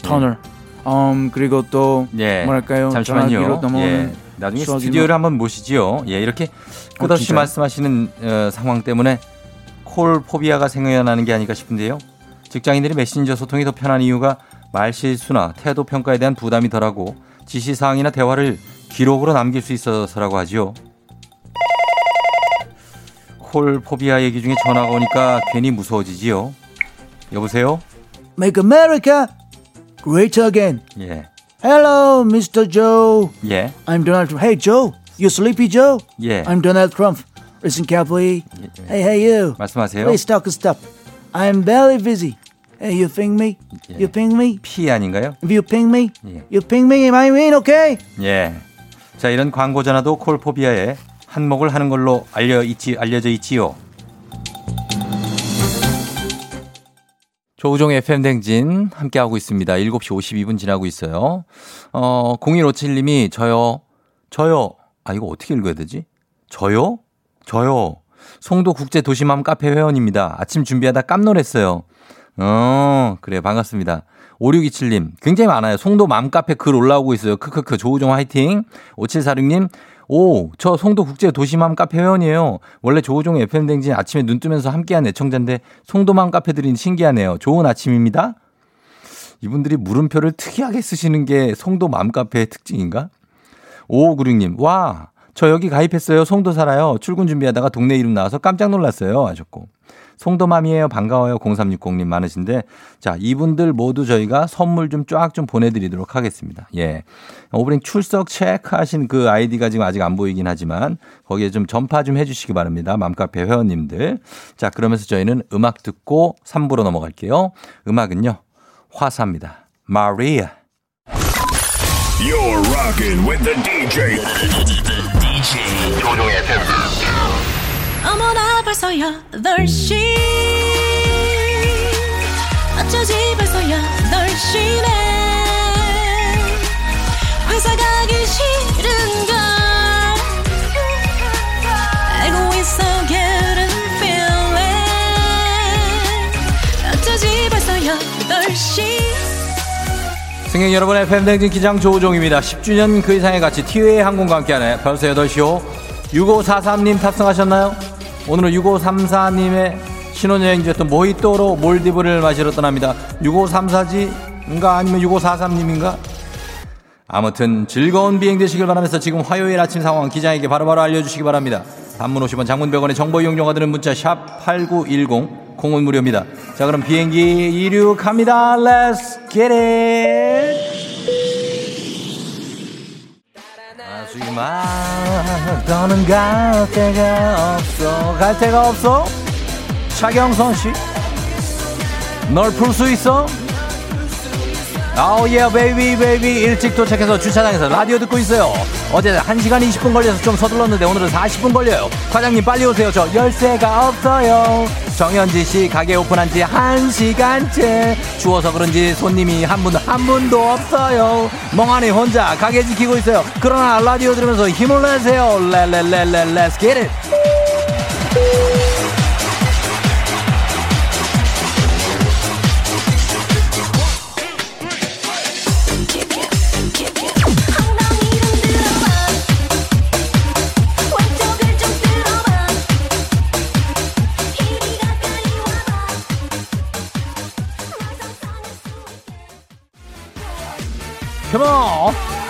터널. 음 그리고 또 예. 뭐랄까요? 잠시만요. 예. 나중에 스튜디오를 한번 모시지요. 예, 이렇게 끝없이 진짜요? 말씀하시는 어, 상황 때문에 콜 포비아가 생겨나는 게 아닐까 싶은데요. 직장인들이 메신저 소통이 더 편한 이유가 말 실수나 태도 평가에 대한 부담이 덜하고 지시사항이나 대화를 기록으로 남길 수 있어서라고 하지요. 콜 포비아 얘기 중에 전화가 오니까 괜히 무서워지지요. 여보세요? Make America great again. 예. Hello, Mr. Joe. 예. I'm Donald Trump. Hey, Joe. You sleepy, Joe? 예. I'm Donald Trump. Listen carefully. Hey, hey, you. 말씀하세요. Please talk stop. I'm very busy. Hey, you ping me? You ping me? 피 아닌가요? If you ping me, 예. you ping me, I win, okay? 예. 자, 이런 광고 전화도 콜포비아에 한몫을 하는 걸로 알려 있지, 알려져 있지요. 조우종의 FM댕진 함께하고 있습니다. 7시 52분 지나고 있어요. 어, 0157님이 저요, 저요. 아, 이거 어떻게 읽어야 되지? 저요? 저요. 송도 국제 도시맘 카페 회원입니다. 아침 준비하다 깜놀했어요. 어, 그래, 반갑습니다. 5627님, 굉장히 많아요. 송도 맘카페 글 올라오고 있어요. 크크크, 조우종 화이팅. 5746님, 오, 저 송도 국제 도시맘 카페 회원이에요. 원래 조우종 FM댕진 아침에 눈 뜨면서 함께한 애청자인데 송도맘 카페들이 신기하네요. 좋은 아침입니다. 이분들이 물음표를 특이하게 쓰시는 게 송도 맘 카페의 특징인가? 5596님, 와, 저 여기 가입했어요. 송도 살아요. 출근 준비하다가 동네 이름 나와서 깜짝 놀랐어요. 하셨고. 송도맘이에요. 반가워요. 0360님 많으신데. 자, 이분들 모두 저희가 선물 좀 쫙좀 보내드리도록 하겠습니다. 예. 오브링 출석 체크하신 그 아이디가 지금 아직 안 보이긴 하지만 거기에 좀 전파 좀 해주시기 바랍니다. 맘카페 회원님들. 자, 그러면서 저희는 음악 듣고 3부로 넘어갈게요. 음악은요. 화사입니다. 마리아. You're rocking with the DJ. (laughs) DJ. 어머나 벌써 8시 어쩌지 벌써 8시네 회사 가기 싫은걸 알고 있어 getting feeling 어쩌지 벌써 8시 승객 여러분, FM댕진 기장 조우종입니다. 10주년 그 이상의 가치 티웨이 항공과 함께하네. 벌써 8시요. 6543님 탑승하셨나요? 오늘은 6534님의 신혼여행지였던 모히또로 몰디브를 마시러 떠납니다. 6534지인가 아니면 6543님인가? 아무튼 즐거운 비행 되시길 바라면서 지금 화요일 아침 상황 기장에게 바로바로 알려주시기 바랍니다. 단문 50원 장문 100원의 정보 이용료가 드는 문자 샵 8910 공은 무료입니다. 자 그럼 비행기 이륙합니다. Let's get it! 아주마 너는 갈 데가 없어 갈 데가 없어? 차경선 씨? 널 풀 수 있어? 아우 yeah baby baby 일찍 도착해서 주차장에서 라디오 듣고 있어요. 어제 1시간 20분 걸려서 좀 서둘렀는데 오늘은 40분 걸려요. 과장님 빨리 오세요. 저 열쇠가 없어요. 정현지씨 가게 오픈한 지 1시간째. 추워서 그런지 손님이 한분한 분도 없어요. 멍하니 혼자 가게 지키고 있어요. 그러나 라디오 들으면서 힘을 내세요. 레레레레 let's get it.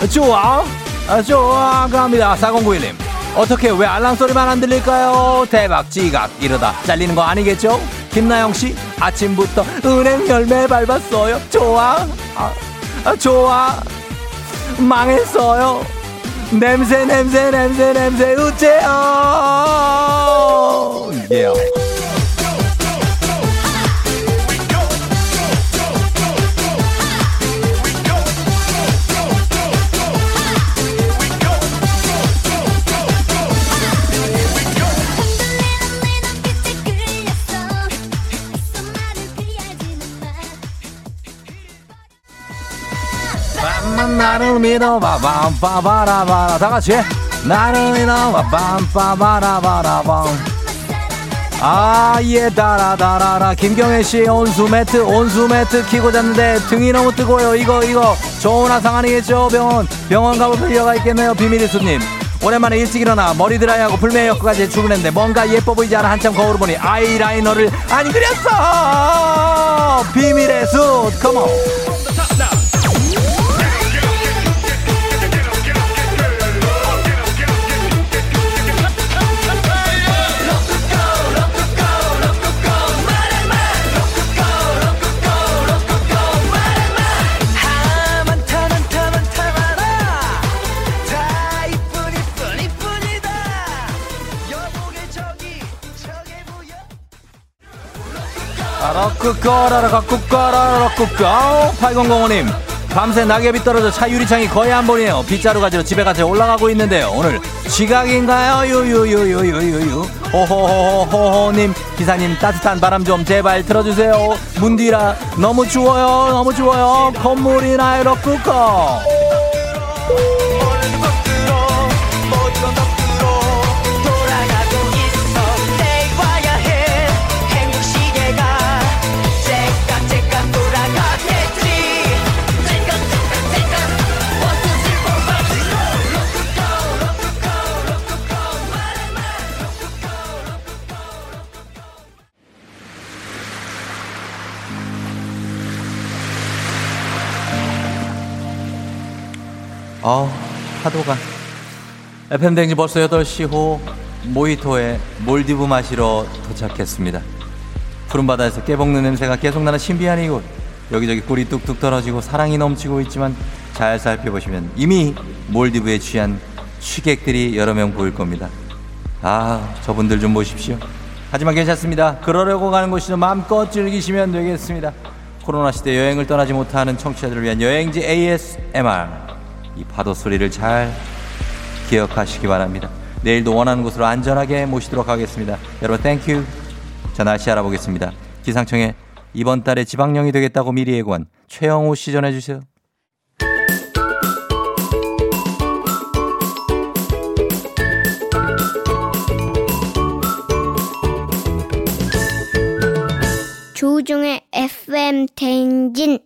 좋아? 아, 좋아. 갑니다. 4091님. 어떻게 왜 알람 소리만 안 들릴까요? 대박 지각. 이러다 잘리는 거 아니겠죠? 김나영씨 아침부터 은행 열매 밟았어요. 좋아? 아, 아, 좋아. 망했어요. 냄새 냄새 냄새 냄새 우째요. 예. 밤만 나를 믿어봐 밤빠바라바라. 다 같이 나를 믿어봐 밤빠바라바라밤 아예 따라따라라 김경혜씨 온수 매트 온수 매트 키고 잤는데 등이 너무 뜨거워요. 이거 이거. 좋은 화상 아니겠죠 병원? 병원 가볼 필요가 있겠네요 비밀의 손님. 오랜만에 일찍 일어나 머리 드라이하고 불 메이크업까지 출근했는데 뭔가 예뻐 보이지 않아 한참 거울을 보니 아이라이너를 안 그렸어! 비밀의 숲! 컴온 꾸꺼라라 꾸꺼라라 꾸꺼 8005님 밤새 낙엽이 떨어져 차 유리창이 거의 안 보이네요 빗자루 가지러 집에 가서 올라가고 있는데요 오늘 지각인가요 유유유유유유유 호호호호호호님 기사님 따뜻한 바람 좀 제발 틀어주세요 문 뒤라 너무 추워요 너무 추워요 건물이 나이로 꾸꺼 어 파도가 FM 댕지 벌써 8시 호 모히토에 몰디브 마시러 도착했습니다. 푸른 바다에서 깨볶는 냄새가 계속 나는 신비한 이곳. 여기저기 꿀이 뚝뚝 떨어지고 사랑이 넘치고 있지만 잘 살펴보시면 이미 몰디브에 취한 취객들이 여러 명 보일 겁니다. 아, 저분들 좀 보십시오. 하지만 괜찮습니다. 그러려고 가는 곳이죠. 마음껏 즐기시면 되겠습니다. 코로나 시대 여행을 떠나지 못하는 청취자들을 위한 여행지 ASMR. 이 파도 소리를 잘 기억하시기 바랍니다. 내일도 원하는 곳으로 안전하게 모시도록 하겠습니다. 여러분 Thank you. 자 날씨 알아보겠습니다. 기상청에 이번 달에 지박령이 되겠다고 미리 예고한 최영호 씨 전해주세요. 조종의 FM 대행진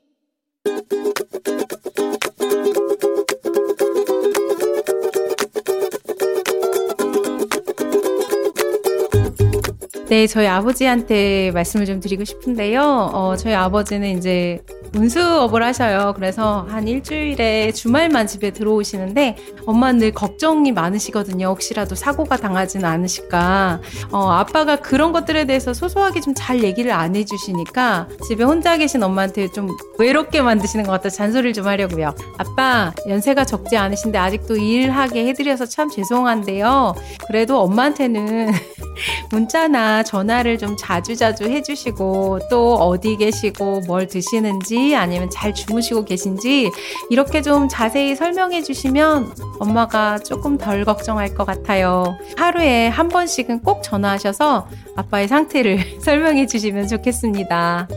네, 저희 아버지한테 말씀을 좀 드리고 싶은데요. 어, 저희 아버지는 이제 운수업을 하셔요. 그래서 한 일주일에 주말만 집에 들어오시는데 엄마는 늘 걱정이 많으시거든요. 혹시라도 사고가 당하지는 않으실까. 어, 아빠가 그런 것들에 대해서 소소하게 좀 잘 얘기를 안 해주시니까 집에 혼자 계신 엄마한테 좀 외롭게 만드시는 것 같아서 잔소리를 좀 하려고요. 아빠, 연세가 적지 않으신데 아직도 일하게 해드려서 참 죄송한데요. 그래도 엄마한테는 (laughs) 문자나 전화를 좀 자주자주 해주시고 또 어디 계시고 뭘 드시는지 아니면 잘 주무시고 계신지 이렇게 좀 자세히 설명해 주시면 엄마가 조금 덜 걱정할 것 같아요. 하루에 한 번씩은 꼭 전화하셔서 아빠의 상태를 (laughs) 설명해 주시면 좋겠습니다.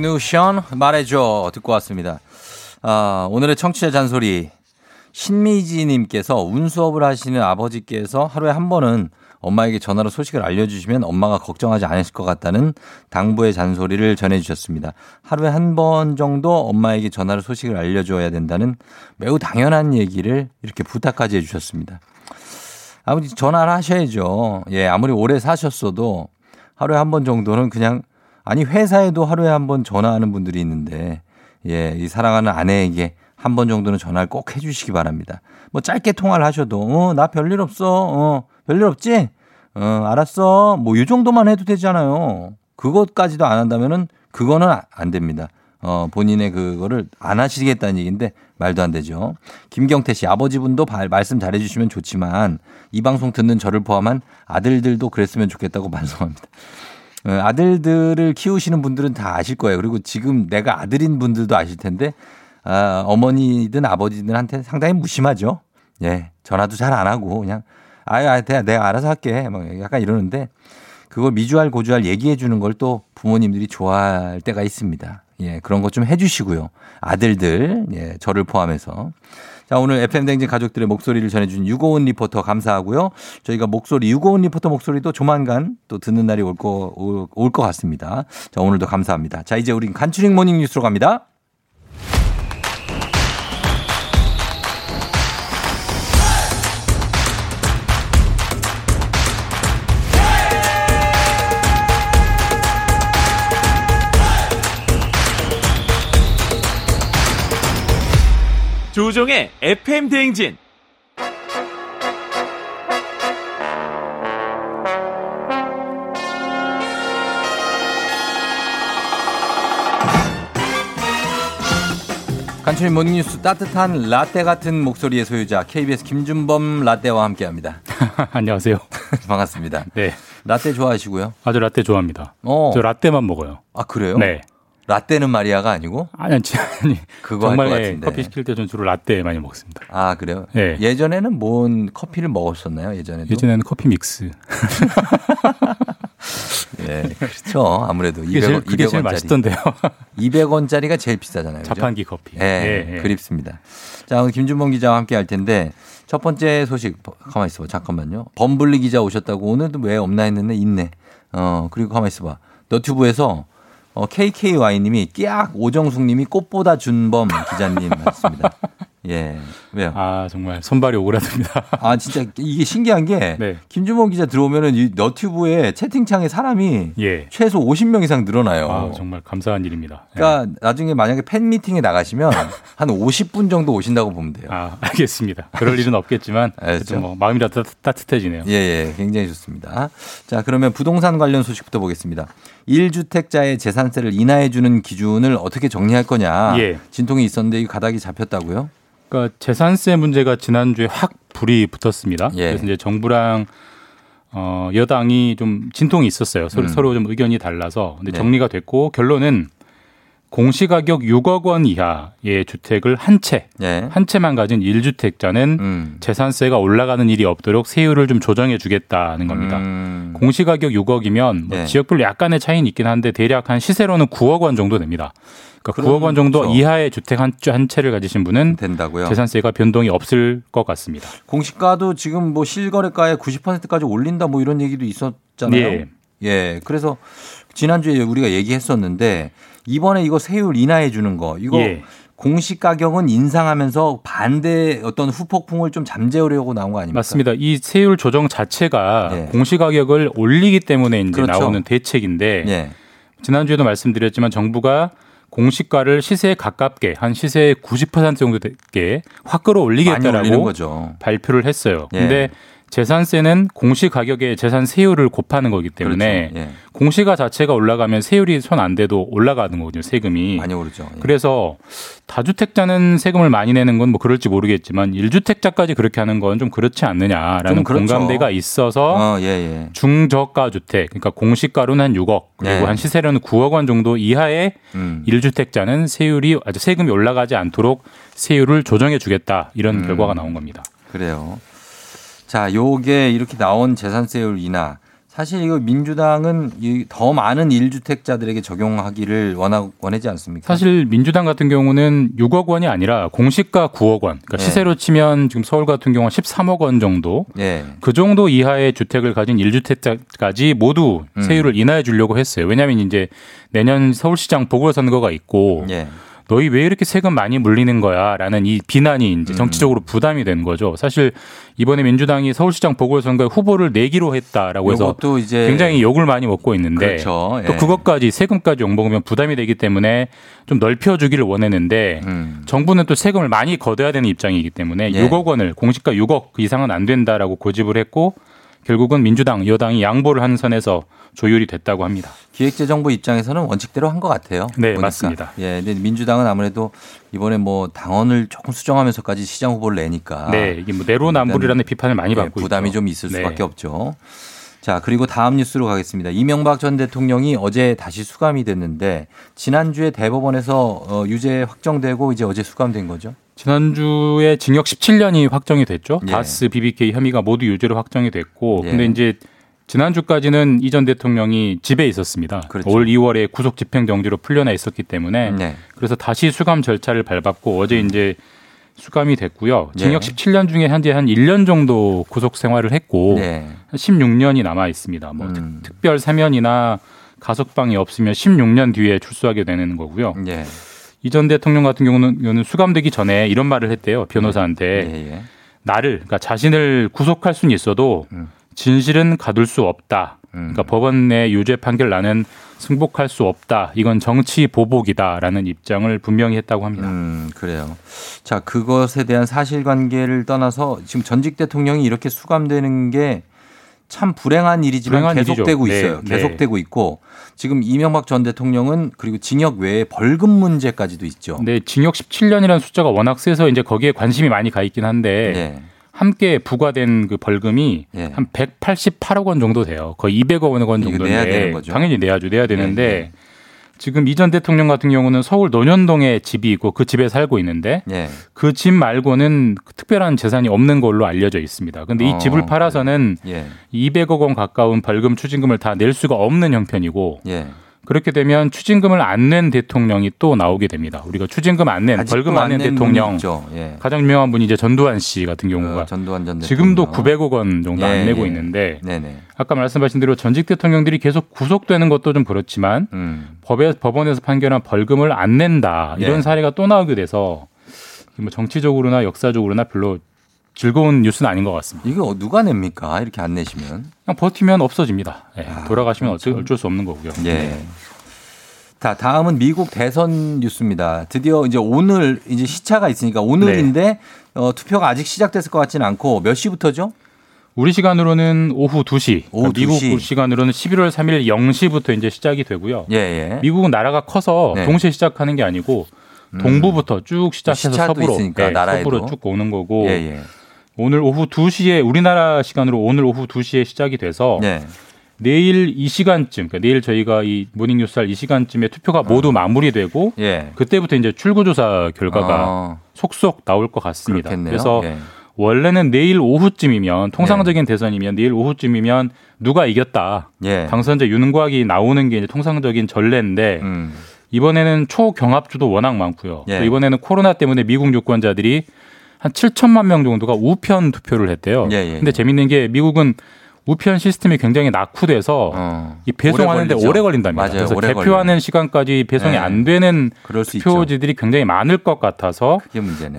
진우션 말해줘 듣고 왔습니다. 아, 오늘의 청취자 잔소리 신미지님께서 운수업을 하시는 아버지께서 하루에 한 번은 엄마에게 전화로 소식을 알려주시면 엄마가 걱정하지 않으실 것 같다는 당부의 잔소리를 전해주셨습니다. 하루에 한 번 정도 엄마에게 전화로 소식을 알려줘야 된다는 매우 당연한 얘기를 이렇게 부탁까지 해주셨습니다. 아버지 전화를 하셔야죠. 예, 아무리 오래 사셨어도 하루에 한 번 정도는 그냥 아니 회사에도 하루에 한 번 전화하는 분들이 있는데 예, 이 사랑하는 아내에게 한 번 정도는 전화를 꼭 해주시기 바랍니다. 뭐 짧게 통화를 하셔도 어, 나 별일 없어. 어, 별일 없지? 어, 알았어. 뭐 이 정도만 해도 되잖아요. 그것까지도 안 한다면은 그거는 아- 안 됩니다. 어, 본인의 그거를 안 하시겠다는 얘기인데 말도 안 되죠. 김경태 씨 아버지분도 발- 말씀 잘해 주시면 좋지만 이 방송 듣는 저를 포함한 아들들도 그랬으면 좋겠다고 (laughs) 반성합니다. 어, 아들들을 키우시는 분들은 다 아실 거예요. 그리고 지금 내가 아들인 분들도 아실 텐데, 아, 어머니든 아버지들한테 상당히 무심하죠. 예. 전화도 잘 안 하고, 그냥, 아유, 아, 내가, 내가 알아서 할게. 뭐 약간 이러는데, 그걸 미주알 고주알 얘기해 주는 걸 또 부모님들이 좋아할 때가 있습니다. 예, 그런 것 좀 해주시고요. 아들들, 예, 저를 포함해서. 자, 오늘 FM대행진 가족들의 목소리를 전해준 유고은 리포터 감사하고요. 저희가 목소리, 유고은 리포터 목소리도 조만간 또 듣는 날이 올 거, 올, 올 것 같습니다. 자, 오늘도 감사합니다. 자, 이제 우린 간추린 모닝 뉴스로 갑니다. 조우종의 FM 대행진. 간추린 모닝 뉴스 따뜻한 라떼 같은 목소리의 소유자 KBS 김준범 라떼와 함께 합니다. (laughs) 안녕하세요. (laughs) 반갑습니다. 네. 라떼 좋아하시고요? 아주 라떼 좋아합니다. 어. 저 라떼만 먹어요. 아, 그래요? 네. 라떼는 마리아가 아니고? 아니, 아니, 아니 그거 할것 정말 같은데. 커피 시킬 때 전 주로 라떼 많이 먹습니다. 아, 그래요? 네. 예전에는 뭔 커피를 먹었었나요? 예전에도? 예전에는 커피 믹스. (laughs) 예, 그렇죠. 아무래도 그게 200원, 제일- 그게 제일 200원짜리. 맛있던데요. (laughs) 200원짜리가 제일 비싸잖아요. 그죠? 자판기 커피. 예, 예, 예. 그립습니다. 자, 오늘 김준범 기자와 함께 할 텐데 첫 번째 소식 가만 있어 봐. 잠깐만요. 범블리 기자 오셨다고 오늘도 왜 없나 했는데 있네. 어, 그리고 가만 있어 봐. 너튜브에서 어, KKY님이 끼악 오정숙님이 꽃보다 준범 기자님 하셨습니다. (laughs) 예, 왜요? 아 정말 손발이 오그라듭니다. (laughs) 아 진짜 이게 신기한 게 네. 김준범 기자 들어오면은 이 너튜브에 채팅창에 사람이 예. 최소 50명 이상 늘어나요. 아, 정말 감사한 일입니다. 그러니까 나중에 만약에 팬 미팅에 나가시면 (laughs) 한 50분 정도 오신다고 보면 돼요. 아, 알겠습니다. 그럴 일은 없겠지만 알겠죠? 뭐 마음이 따뜻, 따뜻해지네요. 예, 예, 굉장히 좋습니다. 자, 그러면 부동산 관련 소식부터 보겠습니다. 1주택자의 재산세를 인하해 주는 기준을 어떻게 정리할 거냐. 예. 진통이 있었는데 이 가닥이 잡혔다고요? 그러니까 재산세 문제가 지난주에 확 불이 붙었습니다. 예. 그래서 이제 정부랑 어, 여당이 좀 진통이 있었어요. 서로, 음. 서로 좀 의견이 달라서. 근데 네. 정리가 됐고 결론은 공시가격 6억 원 이하의 주택을 한 채, 예. 한 채만 가진 1주택자는 음. 재산세가 올라가는 일이 없도록 세율을 좀 조정해 주겠다는 겁니다. 음. 공시가격 6억이면 뭐 네. 지역별로 약간의 차이는 있긴 한데 대략 한 시세로는 9억 원 정도 됩니다. 그러니까 그럼 9억 원 정도 그렇죠. 이하의 주택 한, 한 채를 가지신 분은 된다고요? 재산세가 변동이 없을 것 같습니다. 공시가도 지금 뭐 실거래가의 90%까지 올린다 뭐 이런 얘기도 있었잖아요. 예. 예. 그래서 지난주에 우리가 얘기했었는데 이번에 이거 세율 인하해 주는 거 이거 예. 공시 가격은 인상하면서 반대 어떤 후폭풍을 좀 잠재우려고 나온 거 아닙니까? 맞습니다. 이 세율 조정 자체가 예. 공시 가격을 올리기 때문에 이제 그렇죠. 나오는 대책인데 예. 지난주에도 말씀드렸지만 정부가 공시가를 시세에 가깝게 한 시세의 90% 정도 되게 확 끌어올리겠다라고. 발표를 했어요. 예. 근데 재산세는 공시 가격에 재산 세율을 곱하는 거기 때문에 그렇죠. 예. 공시가 자체가 올라가면 세율이 손안 대도 올라가는 거거든요. 세금이. 많이 오르죠. 예. 그래서 다주택자는 세금을 많이 내는 건 뭐 그럴지 모르겠지만 1주택자까지 그렇게 하는 건 좀 그렇지 않느냐라는 좀 그렇죠. 공감대가 있어서 어, 예, 예. 중저가 주택 그러니까 공시가로는 한 6억 그리고 네. 한 시세로는 9억 원 정도 이하의 음. 1주택자는 세율이 아주 세금이 올라가지 않도록 세율을 조정해 주겠다 이런 음. 결과가 나온 겁니다. 그래요. 자, 요게 이렇게 나온 재산세율 인하. 사실 이거 민주당은 이더 많은 1주택자들에게 적용하기를 원하, 원하지 않습니까? 사실 민주당 같은 경우는 6억 원이 아니라 공시가 9억 원. 그러니까 네. 시세로 치면 지금 서울 같은 경우는 13억 원 정도. 예. 그 정도 이하의 주택을 가진 1주택자까지 모두 음. 세율을 인하해 주려고 했어요. 왜냐하면 이제 내년 서울시장 보궐선거가 있고 예. 너희 왜 이렇게 세금 많이 물리는 거야? 라는 이 비난이 음. 이제 정치적으로 부담이 된 거죠. 사실 이번에 민주당이 서울시장 보궐선거에 후보를 내기로 했다라고 해서 굉장히 욕을 많이 먹고 있는데 그렇죠. 또 예. 그것까지 세금까지 욕먹으면 부담이 되기 때문에 좀 넓혀주기를 원했는데 음. 정부는 또 세금을 많이 걷어야 되는 입장이기 때문에 예. 6억 원을 공시가 6억 이상은 안 된다라고 고집을 했고 결국은 민주당 여당이 양보를 한 선에서 조율이 됐다고 합니다. 기획재정부 입장에서는 원칙대로 한 것 같아요. 네, 맞습니다. 예, 근데 민주당은 아무래도 이번에 뭐 당원을 조금 수정하면서까지 시장 후보를 내니까 네, 이게 뭐 내로남불이라는 비판을 많이 예, 받고 부담이 있죠. 좀 있을 네. 수밖에 없죠. 자, 그리고 다음 뉴스로 가겠습니다. 이명박 전 대통령이 어제 다시 수감이 됐는데 지난주에 대법원에서 어, 유죄 확정되고 이제 어제 수감된 거죠. 지난주에 징역 17년이 확정이 됐죠. 예. 다스 BBK 혐의가 모두 유죄로 확정이 됐고 예. 근데 이제 지난주까지는 이전 대통령이 집에 있었습니다. 올 2월에 구속 집행 정지로 풀려나 있었기 때문에 네. 그래서 다시 수감 절차를 밟았고 어제 이제 수감이 됐고요. 징역 네. 17년 중에 현재 한 1년 정도 구속 생활을 했고 네. 음. 한 16년이 남아 있습니다. 뭐 특, 별 사면이나 가석방이 없으면 16년 뒤에 출소하게 되는 거고요. 예. 이전 대통령 같은 경우는 수감되기 전에 이런 말을 했대요. 변호사한테 예, 예. 나를 그러니까 자신을 구속할 수는 있어도 음. 진실은 가둘 수 없다. 그러니까 법원 내 유죄 판결 나는 승복할 수 없다. 이건 정치 보복이다라는 입장을 분명히 했다고 합니다. 음, 그래요. 자, 그것에 대한 사실관계를 떠나서 지금 전직 대통령이 이렇게 수감되는 게 참 불행한 일이지만 불행한 계속되고 일이죠. 네, 있어요. 네. 계속되고 있고 지금 이명박 전 대통령은 그리고 징역 외에 벌금 문제까지도 있죠. 네, 징역 17년이라는 숫자가 워낙 세서 이제 거기에 관심이 많이 가 있긴 한데 네. 함께 부과된 그 벌금이 예. 한 188억 원 정도 돼요. 거의 200억 원 정도인데 내야 되는 거죠. 네, 당연히 내야죠. 내야 되는데 지금 이 전 대통령 같은 경우는 서울 논현동에 집이 있고 그 집에 살고 있는데 예. 그집 말고는 특별한 재산이 없는 걸로 알려져 있습니다. 근데 이 어, 집을 팔아서는 예. 200억 원 가까운 벌금 추징금을 다 낼 수가 없는 형편이고 예. 그렇게 되면 추징금을 안 낸 대통령이 또 나오게 됩니다. 우리가 추징금 안 낸, 벌금 안낸낸 대통령. 예. 가장 유명한 분이 이제 전두환 씨 같은 경우가 전두환 전 지금도 대통령. 900억 원 정도 예, 안 내고 예. 있는데 네네. 아까 말씀하신 대로 전직 대통령들이 계속 구속되는 것도 좀 그렇지만 음. 법에 법원에서 판결한 벌금을 안 낸다 이런 예. 사례가 또 나오게 돼서 뭐 정치적으로나 역사적으로나 별로 즐거운 뉴스는 아닌 것 같습니다. 이거 누가 냅니까? 이렇게 안 내시면. 그냥 버티면 없어집니다. 예, 돌아가시면 어쩔, 어쩔 수 없는 거고요. 예. 자, 다음은 미국 대선 뉴스입니다. 드디어 이제 오늘 이제 시차가 있으니까 오늘인데 네. 어, 투표가 아직 시작됐을 것 같지는 않고 몇 시부터죠? 우리 시간으로는 오후 2시, 오후 그러니까 미국 2시. 시간으로는 11월 3일 0시부터 이제 시작이 되고요. 예, 예. 미국은 나라가 커서 네. 동시에 시작하는 게 아니고 동부부터 쭉 시작해서 서부로 있으니까, 예, 나라에도. 서부로 쭉 오는 거고 예, 예. 오늘 오후 2시에 우리나라 시간으로 오늘 오후 2시에 시작이 돼서 네. 내일 이 시간쯤 그러니까 내일 저희가 이 모닝뉴스 할 이 시간쯤에 투표가 모두 마무리되고 예. 그때부터 이제 출구조사 결과가 어. 속속 나올 것 같습니다. 그렇겠네요. 그래서 예. 원래는 내일 오후쯤이면 통상적인 대선이면 내일 오후쯤이면 누가 이겼다. 예. 당선자 윤곽이 나오는 게 이제 통상적인 전례인데 음. 이번에는 초경합주도 워낙 많고요. 예. 또 이번에는 코로나 때문에 미국 유권자들이 한 7천만 명 정도가 우편 투표를 했대요. 예, 예, 근데 재밌는 게 미국은 우편 시스템이 굉장히 낙후돼서 이 배송하는데 어. 오래 오래. 걸린답니다. 맞아요. 그래서 개표하는 걸려요. 시간까지 배송이 네. 안 되는 투표지들이 굉장히 많을 것 같아서.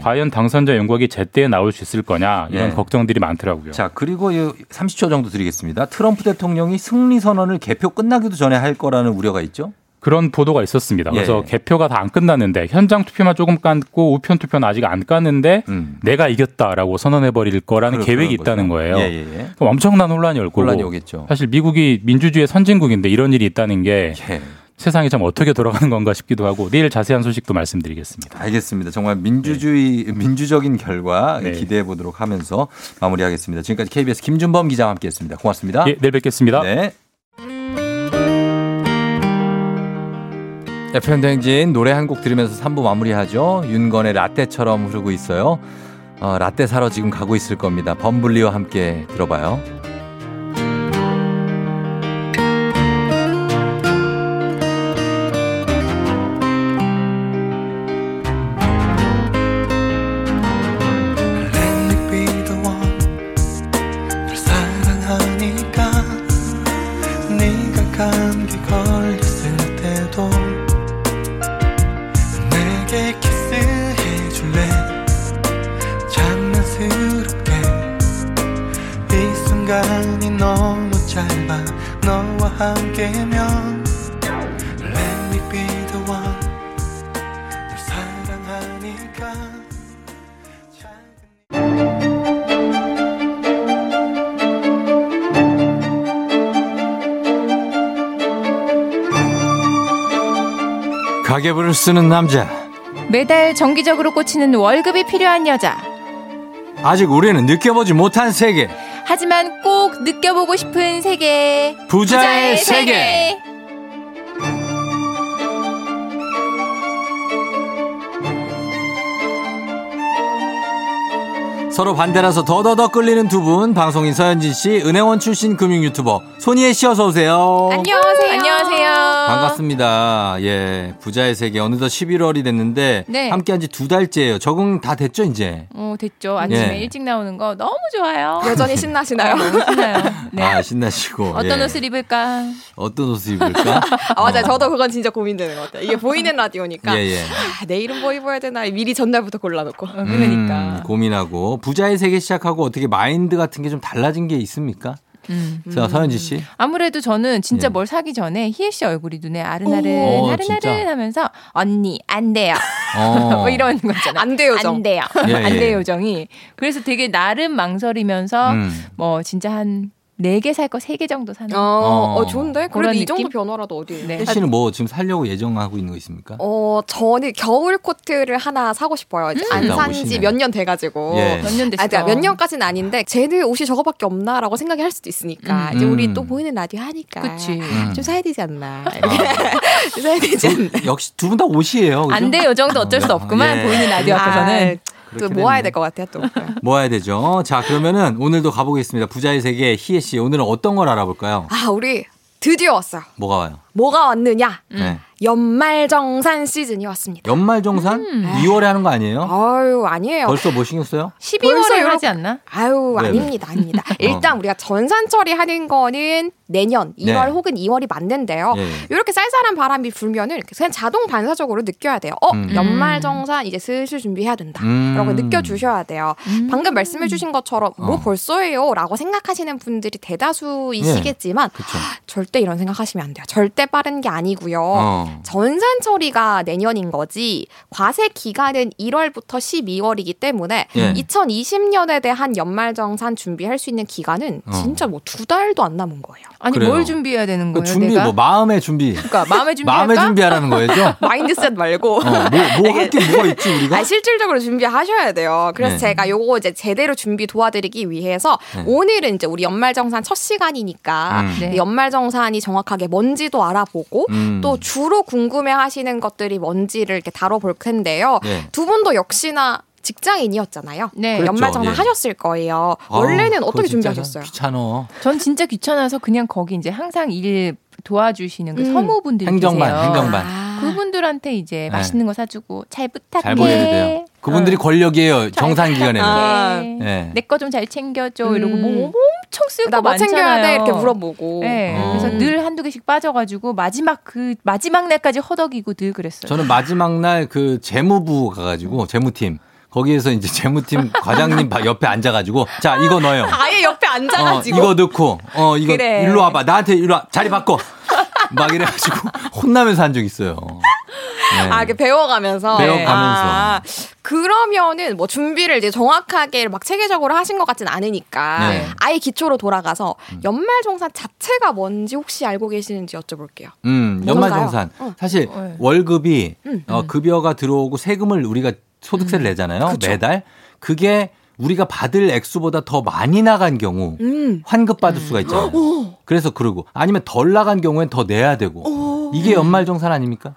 과연 당선자 윤곽이 제때 나올 수 있을 거냐 이런 예. 걱정들이 많더라고요. 자, 그리고 이 30초 정도 드리겠습니다. 트럼프 대통령이 승리 선언을 개표 끝나기도 전에 할 거라는 우려가 있죠? 그런 보도가 있었습니다. 그래서 예. 개표가 다 안 끝났는데 현장 투표만 조금 깠고 우편 투표는 아직 안 깠는데 내가 이겼다라고 선언해 버릴 거라는 음. 그럴 계획이 거라는 있다는 거죠. 거예요. 예, 예, 예. 엄청난 혼란이 올 거고 혼란이 오겠죠. 사실 미국이 민주주의 선진국인데 이런 일이 있다는 게 예. 세상이 참 어떻게 돌아가는 건가 싶기도 하고 내일 자세한 소식도 말씀드리겠습니다. 알겠습니다. 정말 민주주의 민주적인 결과 네. 기대해 보도록 하면서 마무리하겠습니다. 지금까지 KBS 김준범 기자와 함께했습니다. 고맙습니다. 예, 내일 뵙겠습니다. 네. FM 대행진 노래 한 곡 들으면서 3부 마무리하죠. 윤건의 라떼처럼 흐르고 있어요. 어, 라떼 사러 지금 가고 있을 겁니다. 범블리와 함께 들어봐요. 쓰는 남자. 매달 정기적으로 꽂히는 월급이 필요한 여자. 아직 우리는 느껴보지 못한 세계. 하지만 꼭 느껴보고 싶은 세계. 부자의 세계. 서로 반대라서 더더더 끌리는 두 분 방송인 서현진 씨, 은행원 출신 금융 유튜버 손희애 씨 어서 오세요. 안녕하세요. 안녕하세요. 반갑습니다. 예, 부자의 세계 어느덧 11월이 됐는데 네. 함께 한 지 두 달째예요. 적응 다 됐죠 이제? 어, 됐죠. 아침에 예. 일찍 나오는 거 너무 좋아요. 여전히 신나시나요? 어, 너무 신나요. 네. 아 신나시고 어떤 예. 옷을 입을까? 어떤 옷을 입을까? (laughs) 아, 맞아요. 저도 그건 진짜 고민되는 것 같아요. 이게 보이는 라디오니까. 예, 예. 아, 내일은 뭐 입어야 되나 미리 전날부터 골라놓고. 음, 고민하고 부자의 세계 시작하고 어떻게 마인드 같은 게 좀 달라진 게 있습니까? 음. 자 서현지 씨. 아무래도 저는 진짜 예. 뭘 사기 전에 희애 씨 얼굴이 눈에 아른아른 오, 아른아른 진짜? 하면서 언니 안 돼요. 어. (laughs) 뭐 이런 거잖아. 안 돼요, 정. 안 돼요. 예, (laughs) 안 예. 돼요, 요정이. 그래서 되게 나름 망설이면서 음. 뭐 진짜 한 네개살거세개 정도 사는. 어, 어. 어, 좋은데? 그래도 이 정도? 변화라도 어디. 네. 혜 씨는 뭐 지금 살려고 예정하고 있는 거 있습니까? 어, 저는 겨울 코트를 하나 사고 싶어요. 이제 안 음. 산 옷이네. 지몇 년 돼가지고. 예. 몇년 됐어. 아, 그러니까 몇 년까지는 아닌데, 쟤는 옷이 저거밖에 없나라고 생각이 할 수도 있으니까. 음. 이제 음. 우리 또 보이는 라디오 하니까. 그치. 음. 좀 사야 되지 않나. (laughs) 좀 사야 되지 않나. 두- 역시 두 분 다 옷이에요. 그죠? 안 돼요, 요정도 어쩔 수 없구만. 예. 보이는 라디오 앞에서는. 아, 또 그렇게 모아야. 될 것 같아요, 또. (laughs) 모아야 되죠. 자 그러면은 오늘도 가보겠습니다. 부자의 세계 희애 씨 오늘은 어떤 걸 알아볼까요? 아, 우리 드디어 왔어요. 뭐가 와요? 뭐가 왔느냐? 네. 연말정산 시즌이 왔습니다. 연말정산? 2월에 하는 거 아니에요? 아유, 아니에요. 벌써 뭐 신경 써요? 12월에 요렇게- 하지 않나? 아유, 네네. 아닙니다, 아닙니다. (laughs) 일단 우리가 전산 처리하는 거는 내년 2월 네. 혹은 2월이 맞는데요. 예. 이렇게 쌀쌀한 바람이 불면은 그냥 자동 반사적으로 느껴야 돼요. 어, 음. 연말정산 이제 슬슬 준비해야 된다. 음. 라고 느껴주셔야 돼요. 방금 말씀해주신 것처럼 뭐 어. 벌써예요? 라고 생각하시는 분들이 대다수이시겠지만 그쵸. 절대 이런 생각하시면 안 돼요. 절대 빠른 게 아니고요. 어. 전산 처리가 내년인 거지 과세 기간은 1월부터 12월이기 때문에 예. 2020년에 대한 연말 정산 준비할 수 있는 기간은 어. 진짜 뭐 두 달도 안 남은 거예요. 아니 그래요. 뭘 준비해야 되는 그 거예요? 준비 내가? 뭐 마음의 준비. 그러니까 마음의 준비할까? 마음의 준비하라는 거죠? (laughs) 마인드셋 말고. 어, 뭐, 뭐 (laughs) 할게 뭐가 있지, 우리가? 아, 실질적으로 준비하셔야 돼요. 그래서 네. 제가 요거 이제 제대로 준비 도와드리기 위해서 네. 오늘은 이제 우리 연말 정산 첫 시간이니까 음. 네. 연말 정산이 정확하게 뭔지도 알아보고 음. 또 주로 궁금해 하시는 것들이 뭔지를 이렇게 다뤄볼 텐데요. 예. 두 분도 역시나 직장인이었잖아요. 네. 그렇죠. 연말정산 예. 하셨을 거예요. 아우, 원래는 어떻게 준비하셨어요? 귀찮어. 전 진짜 귀찮아서 그냥 거기 이제 항상 일 도와주시는 그 음. 서무분들 행정반, 계세요. 행정반. 아. 그분들한테 이제 네. 맛있는 거 사주고 잘 부탁해. 잘. 그분들이 권력이에요. 정산 기간에는. 아. 네. 내거 좀 잘 챙겨줘 이러고 음. 뭐 엄청 쓸거 나뭐 많잖아요. 챙겨야 돼 이렇게 물어보고. 네. 어. 그래서 늘 한두 개씩 빠져가지고 마지막 그 마지막 날까지 허덕이고 늘 그랬어요. 저는 마지막 날 그 재무부 가가지고 재무팀 거기에서 이제 재무팀 (laughs) 과장님 바- 옆에 앉아가지고 자 이거 넣어요. 아예 옆에 어, 앉아가지고. 이거 넣고 어 이거 그래. 일로 와봐 나한테 일로 와 자리 바꿔 막 이래가지고 혼나면서 한 적 있어요. 네. 아, 이렇게 배워가면서. 배워가면서. 아, 그러면은 뭐 준비를 이제 정확하게 막 체계적으로 하신 것 같진 않으니까 네. 아예 기초로 돌아가서 연말정산 자체가 뭔지 혹시 알고 계시는지 여쭤볼게요. 음? 연말정산. 어. 사실 네. 월급이 음. 어, 급여가 들어오고 세금을 우리가 소득세를 내잖아요. 그쵸. 매달. 그게 우리가 받을 액수보다 더 많이 나간 경우 음. 환급 받을 수가 있잖아요. 오. 그래서 그러고 아니면 덜 나간 경우엔 더 내야 되고 오. 이게 연말정산 아닙니까?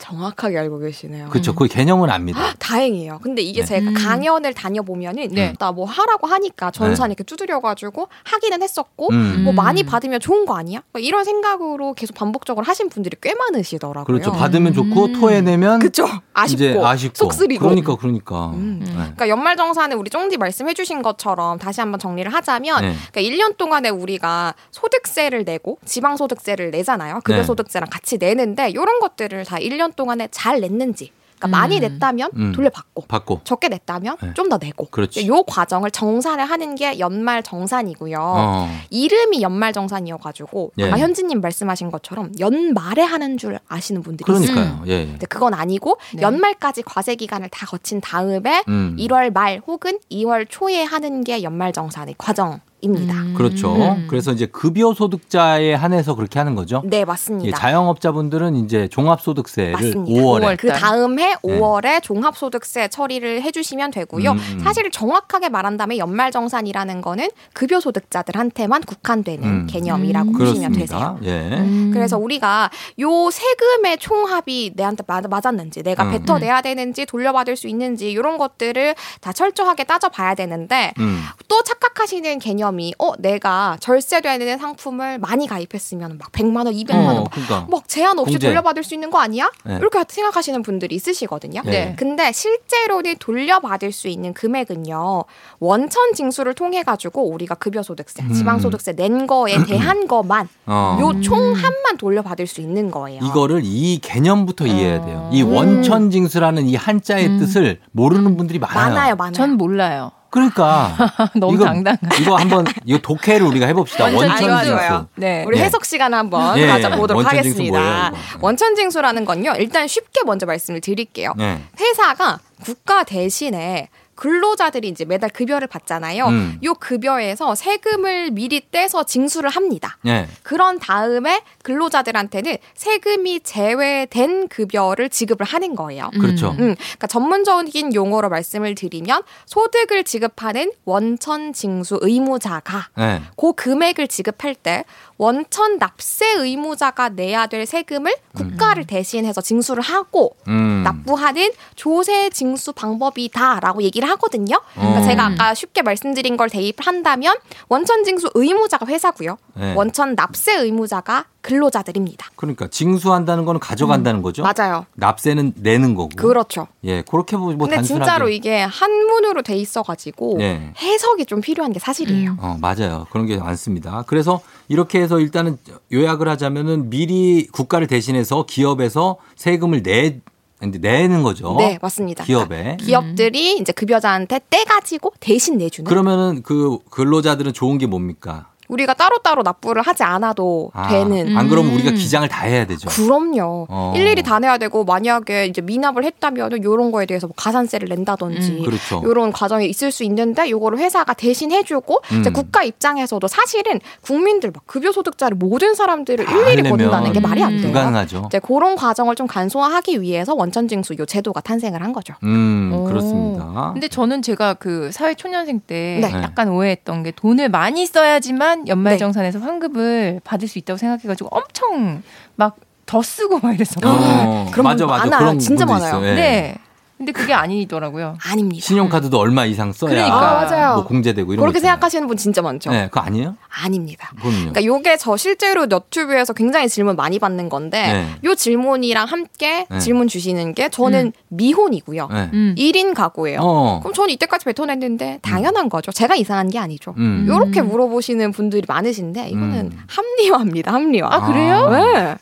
정확하게 알고 계시네요. 그렇죠. 그 개념은 압니다. 다행이에요. 근데 이게 네. 제가 음. 강연을 다녀보면은 네. 나뭐 하라고 하니까 전산 네. 이렇게 두드려가지고 하기는 했었고 음. 뭐 음. 많이 받으면 좋은 거 아니야? 뭐 이런 생각으로 계속 반복적으로 하신 분들이 꽤 많으시더라고요. 그렇죠. 받으면 좋고 음. 토해내면 그쵸. 아쉽고, 아쉽고 속쓰리고. 그러니까 그러니까. 음. 네. 그러니까 연말정산은 우리 쫑디 말씀해주신 것처럼 다시 한번 정리를 하자면 네. 그러니까 1년 동안에 우리가 소득세를 내고 지방소득세를 내잖아요. 급여소득세랑 같이 내는데 이런 것들을 다 1년 동안에 잘 냈는지 그러니까 많이 음. 냈다면 음. 돌려받고 받고. 적게 냈다면 네. 좀더 내고 그렇지. 요 과정을 정산을 하는 게 연말 정산이고요. 어. 이름이 연말 정산이어가지고 예. 아까 현진님 말씀하신 것처럼 연말에 하는 줄 아시는 분들이 있어요. 그러니까요. 예. 근데 그건 아니고 네. 연말까지 과세 기간을 다 거친 다음에 음. 1월 말 혹은 2월 초에 하는 게 연말 정산의 과정이에요. 소득 입니다. 그렇죠. 음. 그래서 이제 급여 소득자에 한해서 그렇게 하는 거죠. 네, 예, 맞습니다. 자영업자분들은 이제 종합소득세를 맞습니다. 5월에 그 다음 해 5월에 종합소득세 처리를 해주시면 되고요. 음. 사실 정확하게 말한다면 연말정산이라는 거는 급여 소득자들한테만 국한되는 음. 개념이라고 보시면 그렇습니다. 되세요. 예. 그래서 우리가 요 세금의 총합이 내한테 맞, 맞았는지 내가 음. 뱉어내야 되는지 돌려받을 수 있는지 이런 것들을 다 철저하게 따져봐야 되는데 음. 또 착각하시는 개념 이 어 내가 절세되는 상품을 많이 가입했으면 막 100만 원, 200만 원 어, 막 그러니까. 막 제한 없이 공제. 돌려받을 수 있는 거 아니야? 네. 이렇게 생각하시는 분들이 있으시거든요. 네. 근데 실제로는 돌려받을 수 있는 금액은요. 원천 징수를 통해 가지고 우리가 급여소득세, 음. 지방소득세 낸 거에 (clears throat) 대한 것만 어. 요 총합만 돌려받을 수 있는 거예요. 이거를 이 개념부터 이해해야 돼요. 이 음. 원천 징수라는 이 한자의 뜻을 모르는 분들이 많아요. 많아요, 많아요. 전 몰라요. 그러니까 (laughs) 너무 이거, 당당한. 이거 한번 이거 독해를 우리가 해봅시다. 원천징수. 네. 우리 예. 해석 시간 한번 예, 가져보도록 하겠습니다. 뭐예요, 원천징수라는 건요. 일단 쉽게 먼저 말씀을 드릴게요. 네. 회사가 국가 대신에 근로자들이 이제 매달 급여를 받잖아요. 음. 요 급여에서 세금을 미리 떼서 징수를 합니다. 예. 그런 다음에 근로자들한테는 세금이 제외된 급여를 지급을 하는 거예요. 그렇죠. 음, 그러니까 전문적인 용어로 말씀을 드리면 소득을 지급하는 원천 징수 의무자가 예. 그 금액을 지급할 때 원천 납세 의무자가 내야 될 세금을 국가를 대신해서 징수를 하고 음. 납부하는 조세 징수 방법이다라고 얘기를 하거든요. 그러니까 어. 제가 아까 쉽게 말씀드린 걸 대입한다면 원천 징수 의무자가 회사고요. 네. 원천 납세 의무자가 근로자들입니다. 그러니까 징수한다는 거는 가져간다는 거죠. 음. 맞아요. 납세는 내는 거고. 그렇죠. 예, 그렇게 뭐, 뭐 근데 단순하게. 진짜로 이게 한문으로 돼 있어가지고 네. 해석이 좀 필요한 게 사실이에요. 어, 맞아요. 그런 게 많습니다. 그래서 이렇게 해서 일단은 요약을 하자면은 미리 국가를 대신해서 기업에서 세금을 내 내는 거죠. 네, 맞습니다. 기업에. 기업들이 이제 급여자한테 떼 가지고 대신 내주는. 그러면은 그 근로자들은 좋은 게 뭡니까? 우리가 따로따로 납부를 하지 않아도 아, 되는. 안 그러면 우리가 기장을 다 해야 되죠. 그럼요. 어. 일일이 다 내야 되고 만약에 이제 미납을 했다면은 요런 거에 대해서 뭐 가산세를 낸다든지 음, 그렇죠. 요런 과정이 있을 수 있는데 요거를 회사가 대신 해주고 음. 이제 국가 입장에서도 사실은 국민들 막 급여 소득자를 모든 사람들을 다 일일이 거둔다는 게 말이 안 돼요. 불가능하죠. 이제 그런 과정을 좀 간소화하기 위해서 원천 징수 요 제도가 탄생을 한 거죠. 음, 오. 그렇습니다. 근데 저는 제가 그 사회 초년생 때 네. 약간 오해했던 게 돈을 많이 써야지만 연말정산에서 환급을 받을 수 있다고 생각해가지고 엄청 막 더 쓰고 막 이랬어. 어, 그런 맞아, 분 맞아. 많아요. 그런 진짜 많아요. 예. 네. 근데 그게 아니더라고요. 아닙니다. 신용카드도 얼마 이상 써야 그러니까. 아, 맞아요. 뭐 공제되고 이런 그렇게. 생각하시는 분 진짜 많죠. 네, 그거 아니에요? 아닙니다. 그럼요. 그러니까 요게 저 실제로 너튜브에서 굉장히 질문 많이 받는 건데 네. 요 질문이랑 함께 네. 질문 주시는 게 저는 미혼이고요. 네. 음. 일 1인 가구예요. 어. 그럼 저는 이때까지 뱉어냈는데 당연한 거죠. 제가 이상한 게 아니죠. 음. 요렇게 물어보시는 분들이 많으신데 이거는 음. 합리화입니다. 합리화. 아, 그래요? 네.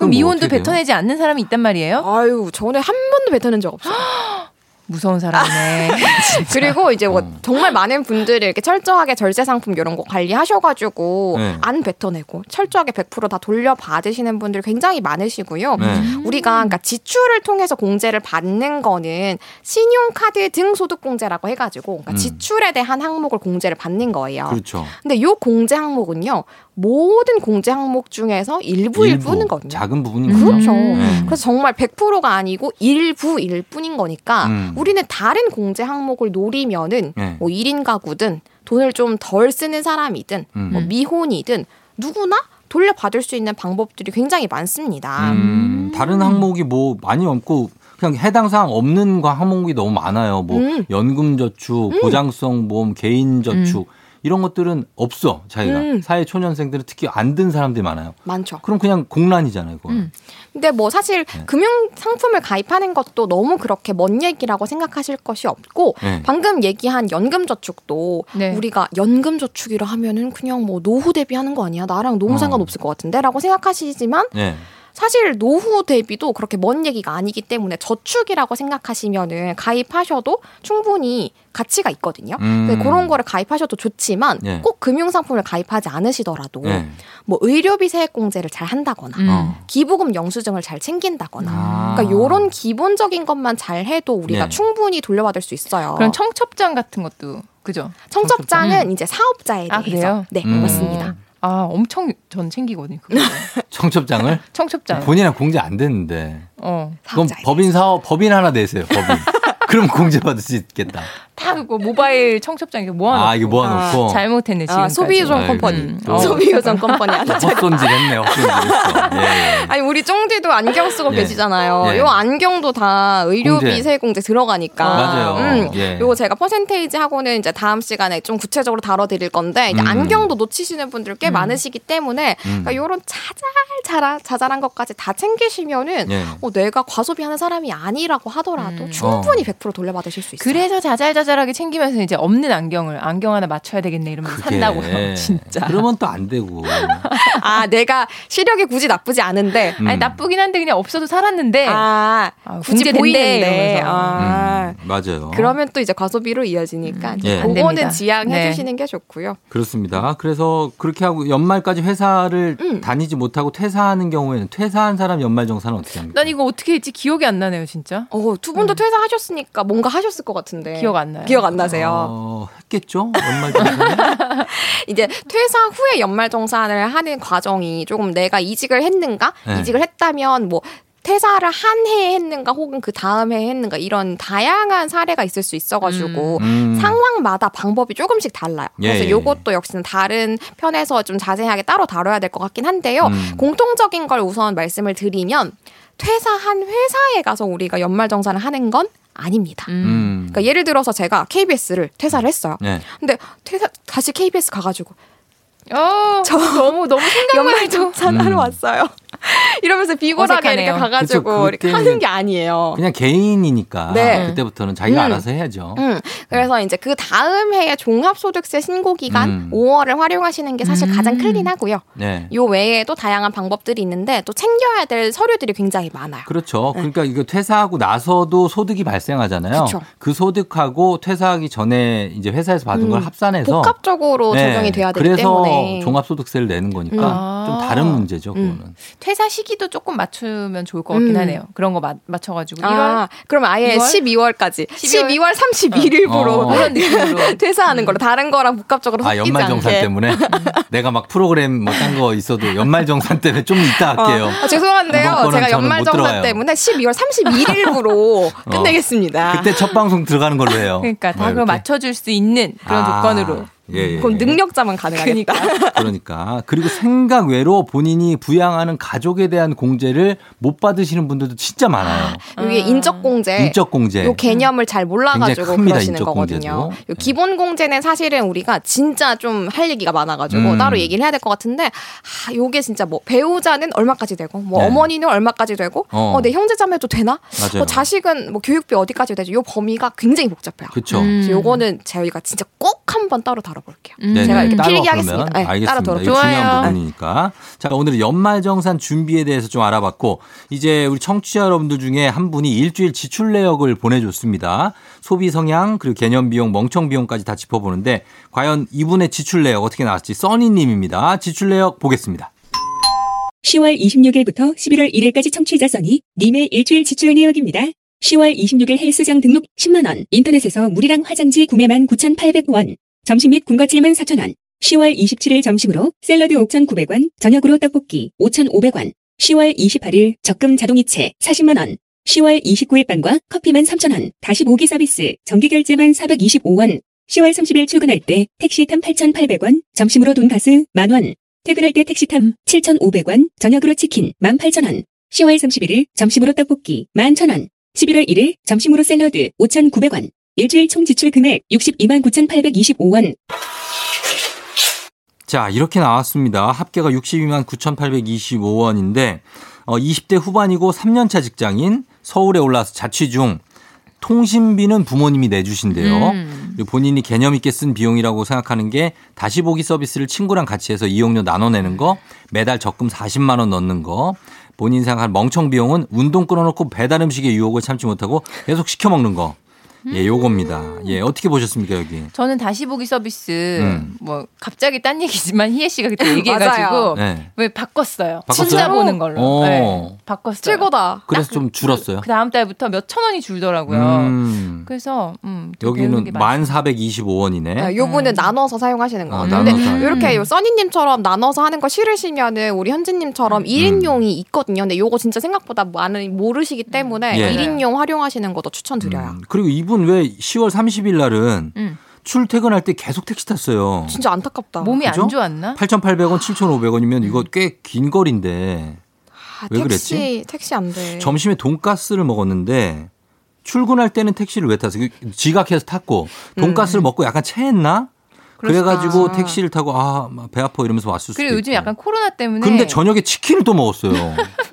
그럼 뭐 돼요? 뱉어내지 않는 사람이 있단 말이에요? 아유, 전에 한 번도 뱉어낸 적 없어요. (gasps) 무서운 사람이네. (laughs) 그리고 이제 뭐 어. 정말 많은 분들이 이렇게 철저하게 절세 상품 이런 거 관리하셔가지고 네. 안 뱉어내고 철저하게 100%다 돌려받으시는 분들 굉장히 많으시고요. 네. 우리가 그러니까 지출을 통해서 공제를 받는 거는 신용카드 등 소득 공제라고 해가지고 그러니까 음. 지출에 대한 항목을 공제를 받는 거예요. 그렇죠. 근데 요 공제 항목은요 모든 공제 항목 중에서 일부일 일부, 뿐이거든요. 작은 부분인 거죠. 그렇죠. 네. 그래서 정말 100%가 아니고 일부일 뿐인 거니까 음. 우리는 다른 공제 항목을 노리면은 네. 뭐 1인 가구든 돈을 좀 덜 쓰는 사람이든 음. 뭐 미혼이든 누구나 돌려받을 수 있는 방법들이 굉장히 많습니다. 음, 다른 항목이 뭐 많이 없고 그냥 해당 사항 없는 거 항목이 너무 많아요. 뭐 음. 연금 저축, 보장성 보험, 개인 저축 이런 것들은 없어 자기가 음. 사회 초년생들은 특히 안 든 사람들이 많아요. 많죠. 그럼 그냥 공란이잖아요. 그거. 음. 근데 뭐 사실 네. 금융 상품을 가입하는 것도 너무 그렇게 먼 얘기라고 생각하실 것이 없고 네. 방금 얘기한 연금저축도 네. 우리가 연금저축이라 하면은 그냥 뭐 노후 대비하는 거 아니야 나랑 너무 어. 상관없을 것 같은데라고 생각하시지만 네. 사실 노후 대비도 그렇게 먼 얘기가 아니기 때문에 저축이라고 생각하시면은 가입하셔도 충분히 가치가 있거든요. 음. 근데 그런 거를 가입하셔도 좋지만 네. 꼭 금융 상품을 가입하지 않으시더라도 네. 뭐 의료비 세액 공제를 잘 한다거나 음. 어. 기부금 영수증을 잘 챙긴다거나 아. 그러니까 요런 기본적인 것만 잘 해도 우리가 네. 충분히 돌려받을 수 있어요. 그런 청첩장 같은 것도 그죠? 청첩장은 음. 이제 사업자에 대해서. 아, 그래요? 네, 음. 맞습니다. 아, 엄청 전 챙기거든요. 그거. (laughs) 청첩장을 청첩장. 본인은 공제 안 됐는데. 어. 그럼 법인 사업 법인 하나 내세요. 법인. (laughs) 그럼 공제 받을 수 있겠다. 다 그거 모바일 청첩장 이렇게 모아놓고. 아, 이거 모아놓고. 잘못했네, 지금. 아, 아이고. 컴퍼니. 어. 소비유전 컴퍼니 하나 차려. 헛손질 했네. 헛손질 했어. 예, 예. 아니 우리 쫑디도 안경 쓰고 예. 계시잖아요. 예. 요 안경도 다 의료비 공제. 세공제 들어가니까. 맞아요. 음, 예. 요거 제가 퍼센테이지 하고는 이제 다음 시간에 좀 구체적으로 다뤄드릴 건데 이제 음. 안경도 놓치시는 분들 꽤 많으시기 때문에 음. 그러니까 요런 자잘자잘 자잘한 것까지 다 챙기시면은 예. 어, 내가 과소비하는 사람이 아니라고 하더라도 음. 충분히 100% 돌려받으실 수 있어요. 그래서 자잘자잘 하게 챙기면서 이제 없는 안경을 안경 하나 맞춰야 되겠네 이러면서 그게. 산다고요. 진짜. 그러면 또 안 되고. (laughs) 아 내가 시력이 굳이 나쁘지 않은데 음. 아니 나쁘긴 한데 그냥 없어도 살았는데 아, 굳이 공제된대 보이는데. 아. 음, 맞아요. 그러면 또 이제 과소비로 이어지니까 예. 안 그거는. 지양해 네. 주시는 게 좋고요. 그렇습니다. 그래서 그렇게 하고 연말까지 회사를 음. 다니지 못하고 퇴사하는 경우에는 퇴사한 사람 연말 정산은 어떻게 합니까? 난 이거 어떻게 했지 기억이 안 나네요, 진짜. 어, 두 분도 퇴사하셨으니까 뭔가 하셨을 것 같은데. 기억 안 나요. 기억 안 나세요? 어, 했겠죠? 연말정산은? (laughs) 이제 퇴사 후에 연말정산을 하는 과정이 조금 내가 이직을 했는가? 네. 이직을 했다면 뭐 퇴사를 한 해에 했는가 혹은 그 다음 해에 했는가 이런 다양한 사례가 있을 수 있어가지고 음. 상황마다 방법이 조금씩 달라요. 예, 그래서 예, 요것도 역시는 다른 편에서 좀 자세하게 따로 다뤄야 될 것 같긴 한데요. 음. 공통적인 걸 우선 말씀을 드리면 퇴사한 회사에 가서 우리가 연말정산을 하는 건 아닙니다. 음. 그러니까 예를 들어서 제가 KBS를 퇴사를 했어요. 네. 근데 퇴사 다시 KBS 가가지고 어, 저 너무 너무 (laughs) 생각만 연말 정산 하러 음. 왔어요. (laughs) 이러면서 비굴하게 어색하네요. 이렇게 가가지고 그쵸, 이렇게 하는 게 아니에요. 그냥 개인이니까 네. 그때부터는 자기가 음. 알아서 해야죠. 음, 그래서 이제 그 다음 해에 종합소득세 신고 기간 음. 5월을 활용하시는 게 사실 가장 클린하고요. 네. 요 외에도 다양한 방법들이 있는데 또 챙겨야 될 서류들이 굉장히 많아요. 그렇죠. 그러니까 이거 퇴사하고 나서도 소득이 발생하잖아요. 그쵸. 그 소득하고 퇴사하기 전에 이제 회사에서 받은 걸 음, 합산해서 복합적으로 네. 적용이 돼야 되기 그래서 때문에 종합소득세를 내는 거니까 음. 좀 아. 다른 문제죠. 그거는. 퇴사 시기도 조금 맞추면 좋을 것 같긴 음. 하네요. 그런 거 맞, 맞춰가지고 1월 아, 그러면 아예 2월? 12월 까지 12월? 12월 31일부로 어. 그런 느낌으로 (laughs) 퇴사하는 걸로 다른 거랑 복합적으로 아 연말 정산 않게. 때문에 (laughs) 내가 막 프로그램 뭐 딴 거 있어도 연말 정산 때문에 좀 이따 할게요. 아, 죄송한데요. 제가 연말 정산 들어와요. 때문에 12월 31일부로 (laughs) 끝내겠습니다. 그때 첫 방송 들어가는 걸로 해요. 그러니까 다뭐 그걸. 맞춰줄 수 있는 그런 아, 조건으로. 예, 예. 그건 능력자만 가능하겠다. 그러니까 그리고 생각 외로 본인이 부양하는 가족에 대한 공제를 못 받으시는 분들도 진짜 많아요. 이게 인적 공제. 인적 공제. 요 개념을 잘 몰라가지고 네. 그러시는. 거거든요. 요 기본 공제는 사실은 우리가 진짜 좀 할 얘기가 많아가지고 음. 따로 얘기를 해야 될 것 같은데, 아, 요게 진짜 뭐 배우자는 얼마까지 되고, 뭐 네. 어머니는 얼마까지 되고, 어. 어, 내 형제자매도 되나? 맞아요. 뭐 자식은 뭐 교육비 어디까지 되죠? 요 범위가 굉장히 복잡해요. 그렇죠. 그래서 요거는 저희가 진짜 꼭 한번 따로 다뤄 볼게요. 네, 제가 네. 이렇게 따로 필기 그러면 하겠습니다. 네, 알겠습니다. 이거 중요한 부분이니까. 자, 오늘은 연말정산 준비에 대해서 좀 알아봤고, 이제 우리 청취자 여러분들 중에 한 분이 일주일 지출 내역을 보내줬습니다. 소비 성향, 그리고 개념 비용, 멍청 비용까지 다 짚어보는데, 과연 이분의 지출 내역 어떻게 나왔지? 써니님입니다. 지출 내역 보겠습니다. 10월 26일부터 11월 1일까지 청취자 써니 님의 일주일 지출 내역입니다. 10월 26일 헬스장 등록 10만원, 인터넷에서 물이랑 화장지 구매만 9,800원, 점심 및 군것질 14,000원, 10월 27일 점심으로 샐러드 5,900원, 저녁으로 떡볶이 5,500원, 10월 28일 적금 자동이체 40만원, 10월 29일 빵과 커피만 3,000원, 다시 모기 서비스, 정기결제만 425원, 10월 30일 출근할 때 택시탐 8,800원, 점심으로 돈가스 만원, 퇴근할 때 택시탐 7,500원, 저녁으로 치킨 18,000원, 10월 31일 점심으로 떡볶이 11,000원, 11월 1일 점심으로 샐러드 5,900원, 일주일 총 지출 금액 62만 9,825원. 자, 이렇게 나왔습니다. 합계가 62만 9,825원인데, 어, 20대 후반이고 3년차 직장인, 서울에 올라와서 자취 중, 통신비는 부모님이 내주신대요. 음. 본인이 개념 있게 쓴 비용이라고 생각하는 게 다시 보기 서비스를 친구랑 같이 해서 이용료 나눠내는 거, 매달 적금 40만 원 넣는 거, 본인 생각하는 멍청 비용은 운동 끊어놓고 배달 음식의 유혹을 참지 못하고 계속 시켜 먹는 거. 예, 요겁니다. 예, 어떻게 보셨습니까, 여기? 저는 다시 보기 서비스 음. 뭐 갑자기 딴 얘기지만 희애 씨가 그때 얘기해가지고. 네. 왜 바꿨어요. 바꿨어요? 진짜 보는 걸로. 오. 네, 바꿨어요. 최고다. 그래서 좀 줄었어요. 그 다음 달부터 몇천 원이 줄더라고요. 음. 그래서 음, 여기는 게 많- 1,425원이네. 네, 요거는 나눠서 사용하시는 거 아, 같아요. 근데 나눠서. 이렇게 요 써니님처럼 나눠서 하는 거 싫으시면은 우리 현진님처럼 1인용이 있거든요. 근데 요거 진짜 생각보다 많은 모르시기 때문에 예. 1인용 활용하시는 것도 추천드려요. 그리고 이분 왜 10월 30일 날은 음. 출퇴근할 때 계속 택시 탔어요. 진짜 안타깝다. 몸이 그죠? 안 좋았나? 8,800원, 7,500원이면 이거 꽤 긴 거리인데. 아, 왜 택시 그랬지? 택시 안 돼. 점심에 돈가스를 먹었는데 출근할 때는 택시를 왜 탔어요? 지각해서 탔고 돈가스를 먹고 약간 체했나? 그래가지고. 택시를 타고 아 배 아파 이러면서 왔을 수도 그리고 요즘 있고. 약간 코로나 때문에 근데 저녁에 치킨을 또 먹었어요. (laughs)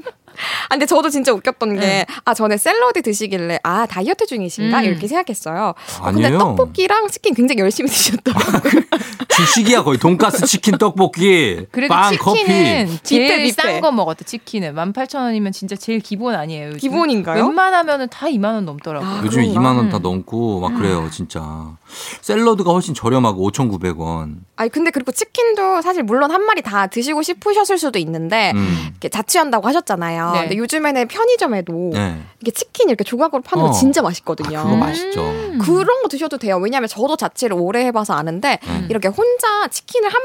아, 근데 저도 진짜 웃겼던 게, 아, 전에 샐러드 드시길래, 아, 다이어트 중이신가? 음. 이렇게 생각했어요. 어, 근데 아니에요. 떡볶이랑 치킨 굉장히 열심히 드셨더라고요. (laughs) 주식이야 거의 돈가스, 치킨, 떡볶이, 그래도 빵, 치킨은 커피. 제일. 싼 거 먹었다. 치킨은 18,000원이면 진짜 제일 기본 아니에요. 요즘? 기본인가요? 웬만하면은 다 2만 원 넘더라고요. 요즘 에 그런가? 2만 원 다 넘고 막 그래요, 진짜. 샐러드가 훨씬 저렴하고 5,900원. 아니, 근데 그리고 치킨도 사실 물론 한 마리 다 드시고 싶으셨을 수도 있는데, 음. 이렇게 자취한다고 하셨잖아요. 네. 근데 요즘에는 편의점에도 네. 이게 치킨 이렇게 조각으로 파는 거 어. 진짜 맛있거든요. 그거 맛있죠. 그런 거 드셔도 돼요. 왜냐하면 저도 자취를 오래 해봐서 아는데 음. 이렇게 혼자 치킨을 한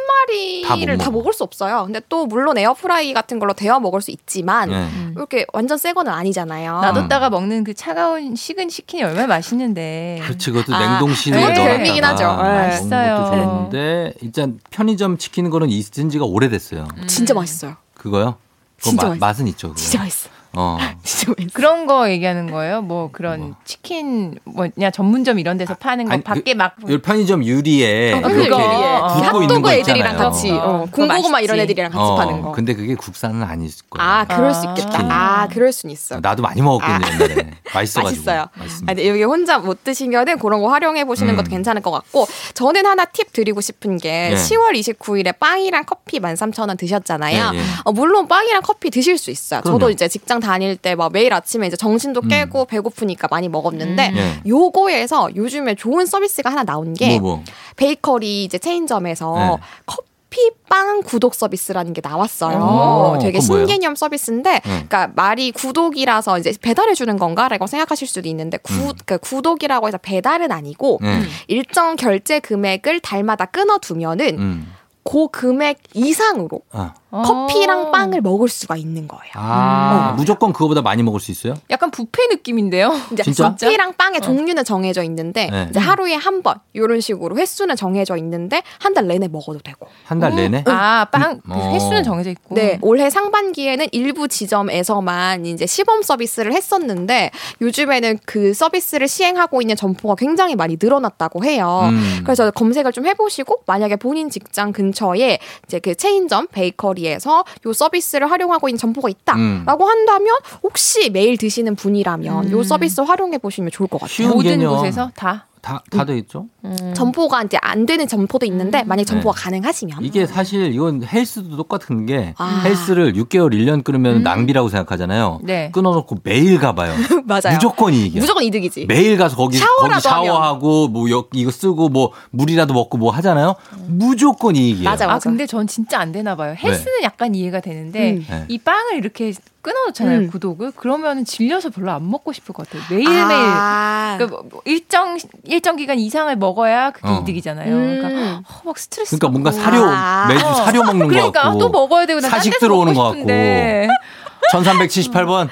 마리를 다 다. 먹을 수 없어요. 근데 또 물론 에어프라이 같은 걸로 데워 먹을 수 있지만 네. 이렇게 완전 새 거는 아니잖아요. 놔뒀다가 먹는 그 차가운 식은 치킨이 얼마나 맛있는데. 그렇지, 그것도 아, 냉동실에 넣어놨다가 별미긴 하죠. 네. 맛있어요. 좋은데 일단 편의점 치킨 거는 있은 지가 오래됐어요. 진짜 맛있어요. 그거요? 그거 진짜 마- 맛있어. 맛은 있죠. 그거. 진짜 맛있어. 어. (laughs) 그런 거 얘기하는 거예요? 뭐 그런 치킨 뭐냐 전문점 이런 데서 파는 거 아니, 밖에 막이 편의점 유리에 어, 그거. 굽고 있는 핫도그 거 애들이랑 있잖아요. 같이 어, 어, 그거 군고구마 이런. 애들이랑 같이 어, 파는 거. 근데 그게 국산은 아닐 거예요. 아, 그럴 수 아. 있겠다. 치킨이. 아, 그럴 수는 있어. 나도 많이 먹었거든요, 아. 옛날에. 맛있어가지고. 맛있어요. 맛있습니다. 아, 근데 여기 혼자 못 드시면은 그런 거 활용해 보시는 음. 것도 괜찮을 것 같고 저는 하나 팁 드리고 싶은 게 네. 10월 29일에 빵이랑 커피 13,000원 드셨잖아요. 네, 네. 어, 물론 빵이랑 커피 드실 수 있어요. 그럼요. 저도 이제 직장 다닐 때 막 매일 아침에 이제 정신도 깨고 배고프니까 많이 먹었는데 음. 네. 요거에서 요즘에 좋은 서비스가 하나 나온 게 뭐, 뭐. 베이커리 이제 체인점에서 네. 커피빵 구독 서비스라는 게 나왔어요. 오, 되게 뭐예요? 신개념 서비스인데, 네. 그러니까 말이 구독이라서 이제 배달해 주는 건가라고 생각하실 수도 있는데 구, 음. 그 구독이라고 해서 배달은 아니고 네. 일정 결제 금액을 달마다 끊어 두면은 음. 그 금액 이상으로 아, 커피랑 빵을 먹을 수가 있는 거예요. 아, 무조건 그거보다 많이 먹을 수 있어요? 약간 뷔페 느낌인데요. 이제 진짜? 커피랑 빵의 종류는 정해져 있는데 네. 이제 하루에 한 번 이런 식으로 횟수는 정해져 있는데 한 달 내내 먹어도 되고. 한 달 내내? 아, 빵 음, 어. 횟수는 정해져 있고. 네, 올해 상반기에는 일부 지점에서만 이제 시범 서비스를 했었는데 요즘에는 그 서비스를 시행하고 있는 점포가 굉장히 많이 늘어났다고 해요. 음. 그래서 검색을 좀 해보시고 만약에 본인 직장 근처 에 이제 그 체인점 베이커리에서 요 서비스를 활용하고 있는 점포가 있다라고 음. 한다면 혹시 매일 드시는 분이라면 요 서비스 활용해 보시면 좋을 것 같아요. 모든 개념. 곳에서 다. 다, 다 돼 있죠? 점포가 이제 안 되는 점포도 있는데 만약 에 점포가 네. 가능하시면 이게 사실 이건 헬스도 똑같은 게 아. 헬스를 6개월, 1년 끊으면 낭비라고 생각하잖아요. 네. 끊어놓고 매일 가봐요. (laughs) 맞아요. 무조건 이익이야. 무조건 이득이지. 매일 가서 거기 거기 샤워라도 샤워하고 뭐 여- 이거 쓰고 뭐 물이라도 먹고 뭐 하잖아요. 무조건 이익이에요. 맞아, 아 근데 전 진짜 안 되나 봐요. 헬스는 약간 이해가 되는데 음. 네. 이 빵을 이렇게 끊어놓잖아요 음. 구독을. 그러면은 질려서 별로 안 먹고 싶을 것 같아요. 매일 매일. 아. 그뭐 일정 일정 기간 이상을 먹어야 그게 어. 이득이잖아요. 음. 그러니까 어, 막 스트레스. 그러니까 뭔가. 사료 아. 매주 어. 사료 먹는 거 그러니까 같고 또 먹어야 되고 사식 들어오는 거 같고 싶은데. 1378번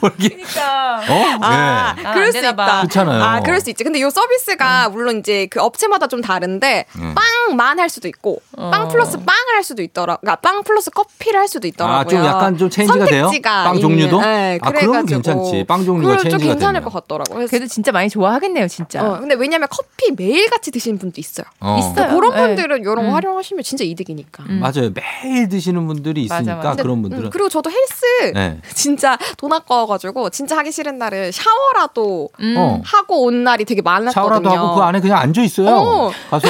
모르게 (laughs) 그러니까. 어? 아, 네. 아, 그럴 안수 있다. 봐. 그렇잖아요. 아, 그럴 수 있지. 근데 요 서비스가 물론 이제 그 업체마다 좀 다른데 음. 빵 만 할 수도 있고 빵 플러스 빵을 할 수도 있더라. 그러니까 빵 플러스 커피를 할 수도 있더라고요. 아, 좀 약간 좀 체인지가 돼요? 선택지가 빵 있는. 종류도? 네, 아, 그러면 그래가지고 괜찮지. 빵 종류가 그건 좀 체인지가 괜찮을 되면. 것 같더라고요. 그래서 그래도 진짜 많이 좋아하겠네요, 진짜. 어, 근데 왜냐면 커피 매일 같이 드시는 분도 있어요. 어. 있어요. 그런 네. 분들은 이런 거 음. 활용하시면 진짜 이득이니까. 음. 맞아요. 매일 드시는 분들이 맞아, 있으니까 맞아. 그런 음, 분들은 그리고 저도 헬스 네. (laughs) 진짜 돈 아까워가지고 진짜 하기 싫은 날은 샤워라도 어. 하고 온 날이 되게 많았거든요. 샤워라도 하고 그 안에 그냥 앉아 있어요. 어. 가서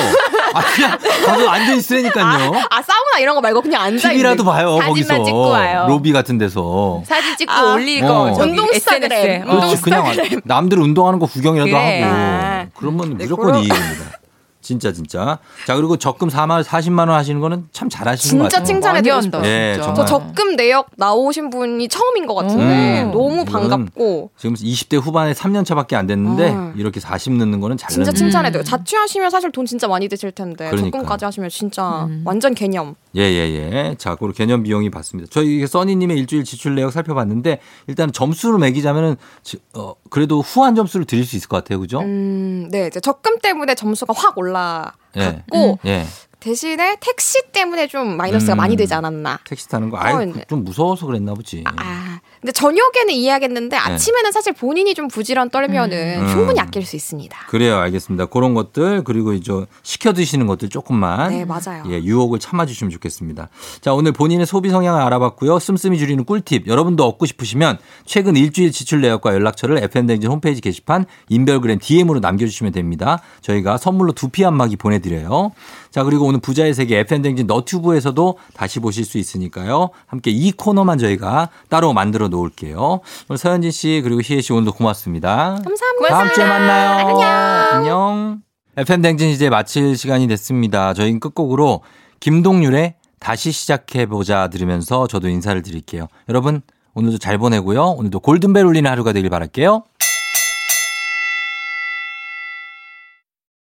아 그냥 가서 앉아 있으니까요. 아 사우나 이런 거 말고 그냥 앉아 TV라도 있는. 봐요 사진만 거기서 찍고 와요. 로비 같은 데서. 사진 찍고 아, 올리고 어. 운동 스타그램. 운동 그렇지 그냥. 남들 운동하는 거 구경이라도 그래. 하고 아. 그러면 네, 무조건 이익입니다. 진짜 진짜. 자 그리고 적금 4만 40만 원 하시는 거는 참 잘하시는 것 진짜 같아요. 칭찬해드리고 많이 싶어요. 한다, 예, 진짜. 정말. 저 적금 내역 나오신 분이 처음인 것 같은데 음. 너무 반갑고 지금 20대 후반에 3년 차밖에 안 됐는데 어. 이렇게 40 넣는 거는 잘 진짜 넣는 칭찬해드려요. 자취하시면 사실 돈 진짜 많이 드실 텐데 그러니까. 적금까지 하시면 진짜 완전 개념. 예 예 예. 자, 그리고 개념 비용이 받습니다. 저희 이게 써니님의 일주일 지출 내역 살펴봤는데 일단 점수를 매기자면은 지- 어 그래도 후한 점수를 드릴 수 있을 것 같아요, 그죠? 음, 네, 이제 적금 때문에 점수가 확 올라갔고 예. 예. 대신에 택시 때문에 좀 마이너스가 음. 많이 되지 않았나. 택시 타는 거 어, 네. 좀 무서워서 그랬나 보지. 아, 근데 저녁에는 이해하겠는데 아침에는 사실 본인이 좀 부지런 떨면은 음. 충분히 아낄 수 있습니다. 그래요, 알겠습니다. 그런 것들 그리고 이제 시켜 드시는 것들 조금만 네, 맞아요. 예, 유혹을 참아 주시면 좋겠습니다. 자, 오늘 본인의 소비 성향을 알아봤고요. 씀씀이 줄이는 꿀팁. 여러분도 얻고 싶으시면 최근 일주일 지출 내역과 연락처를 FM댕진 홈페이지 게시판 인별그램 DM으로 남겨 주시면 됩니다. 저희가 선물로 두피 안마기 보내 드려요. 자, 그리고 오늘 부자의 세계 FM댕진 너튜브에서도 다시 보실 수 있으니까요. 함께 이 코너만 저희가 따로 만들어 놓을게요. 오늘 서현진 씨 그리고 희애 씨 오늘도 고맙습니다. 감사합니다. 다음 주에 만나요. 안녕. 안녕. FM 댕진 이제 마칠 시간이 됐습니다. 저희는 끝곡으로 김동률의 다시 시작해보자 들으면서 저도 인사를 드릴게요. 여러분, 오늘도 잘 보내고요. 오늘도 골든벨 울리는 하루가 되길 바랄게요.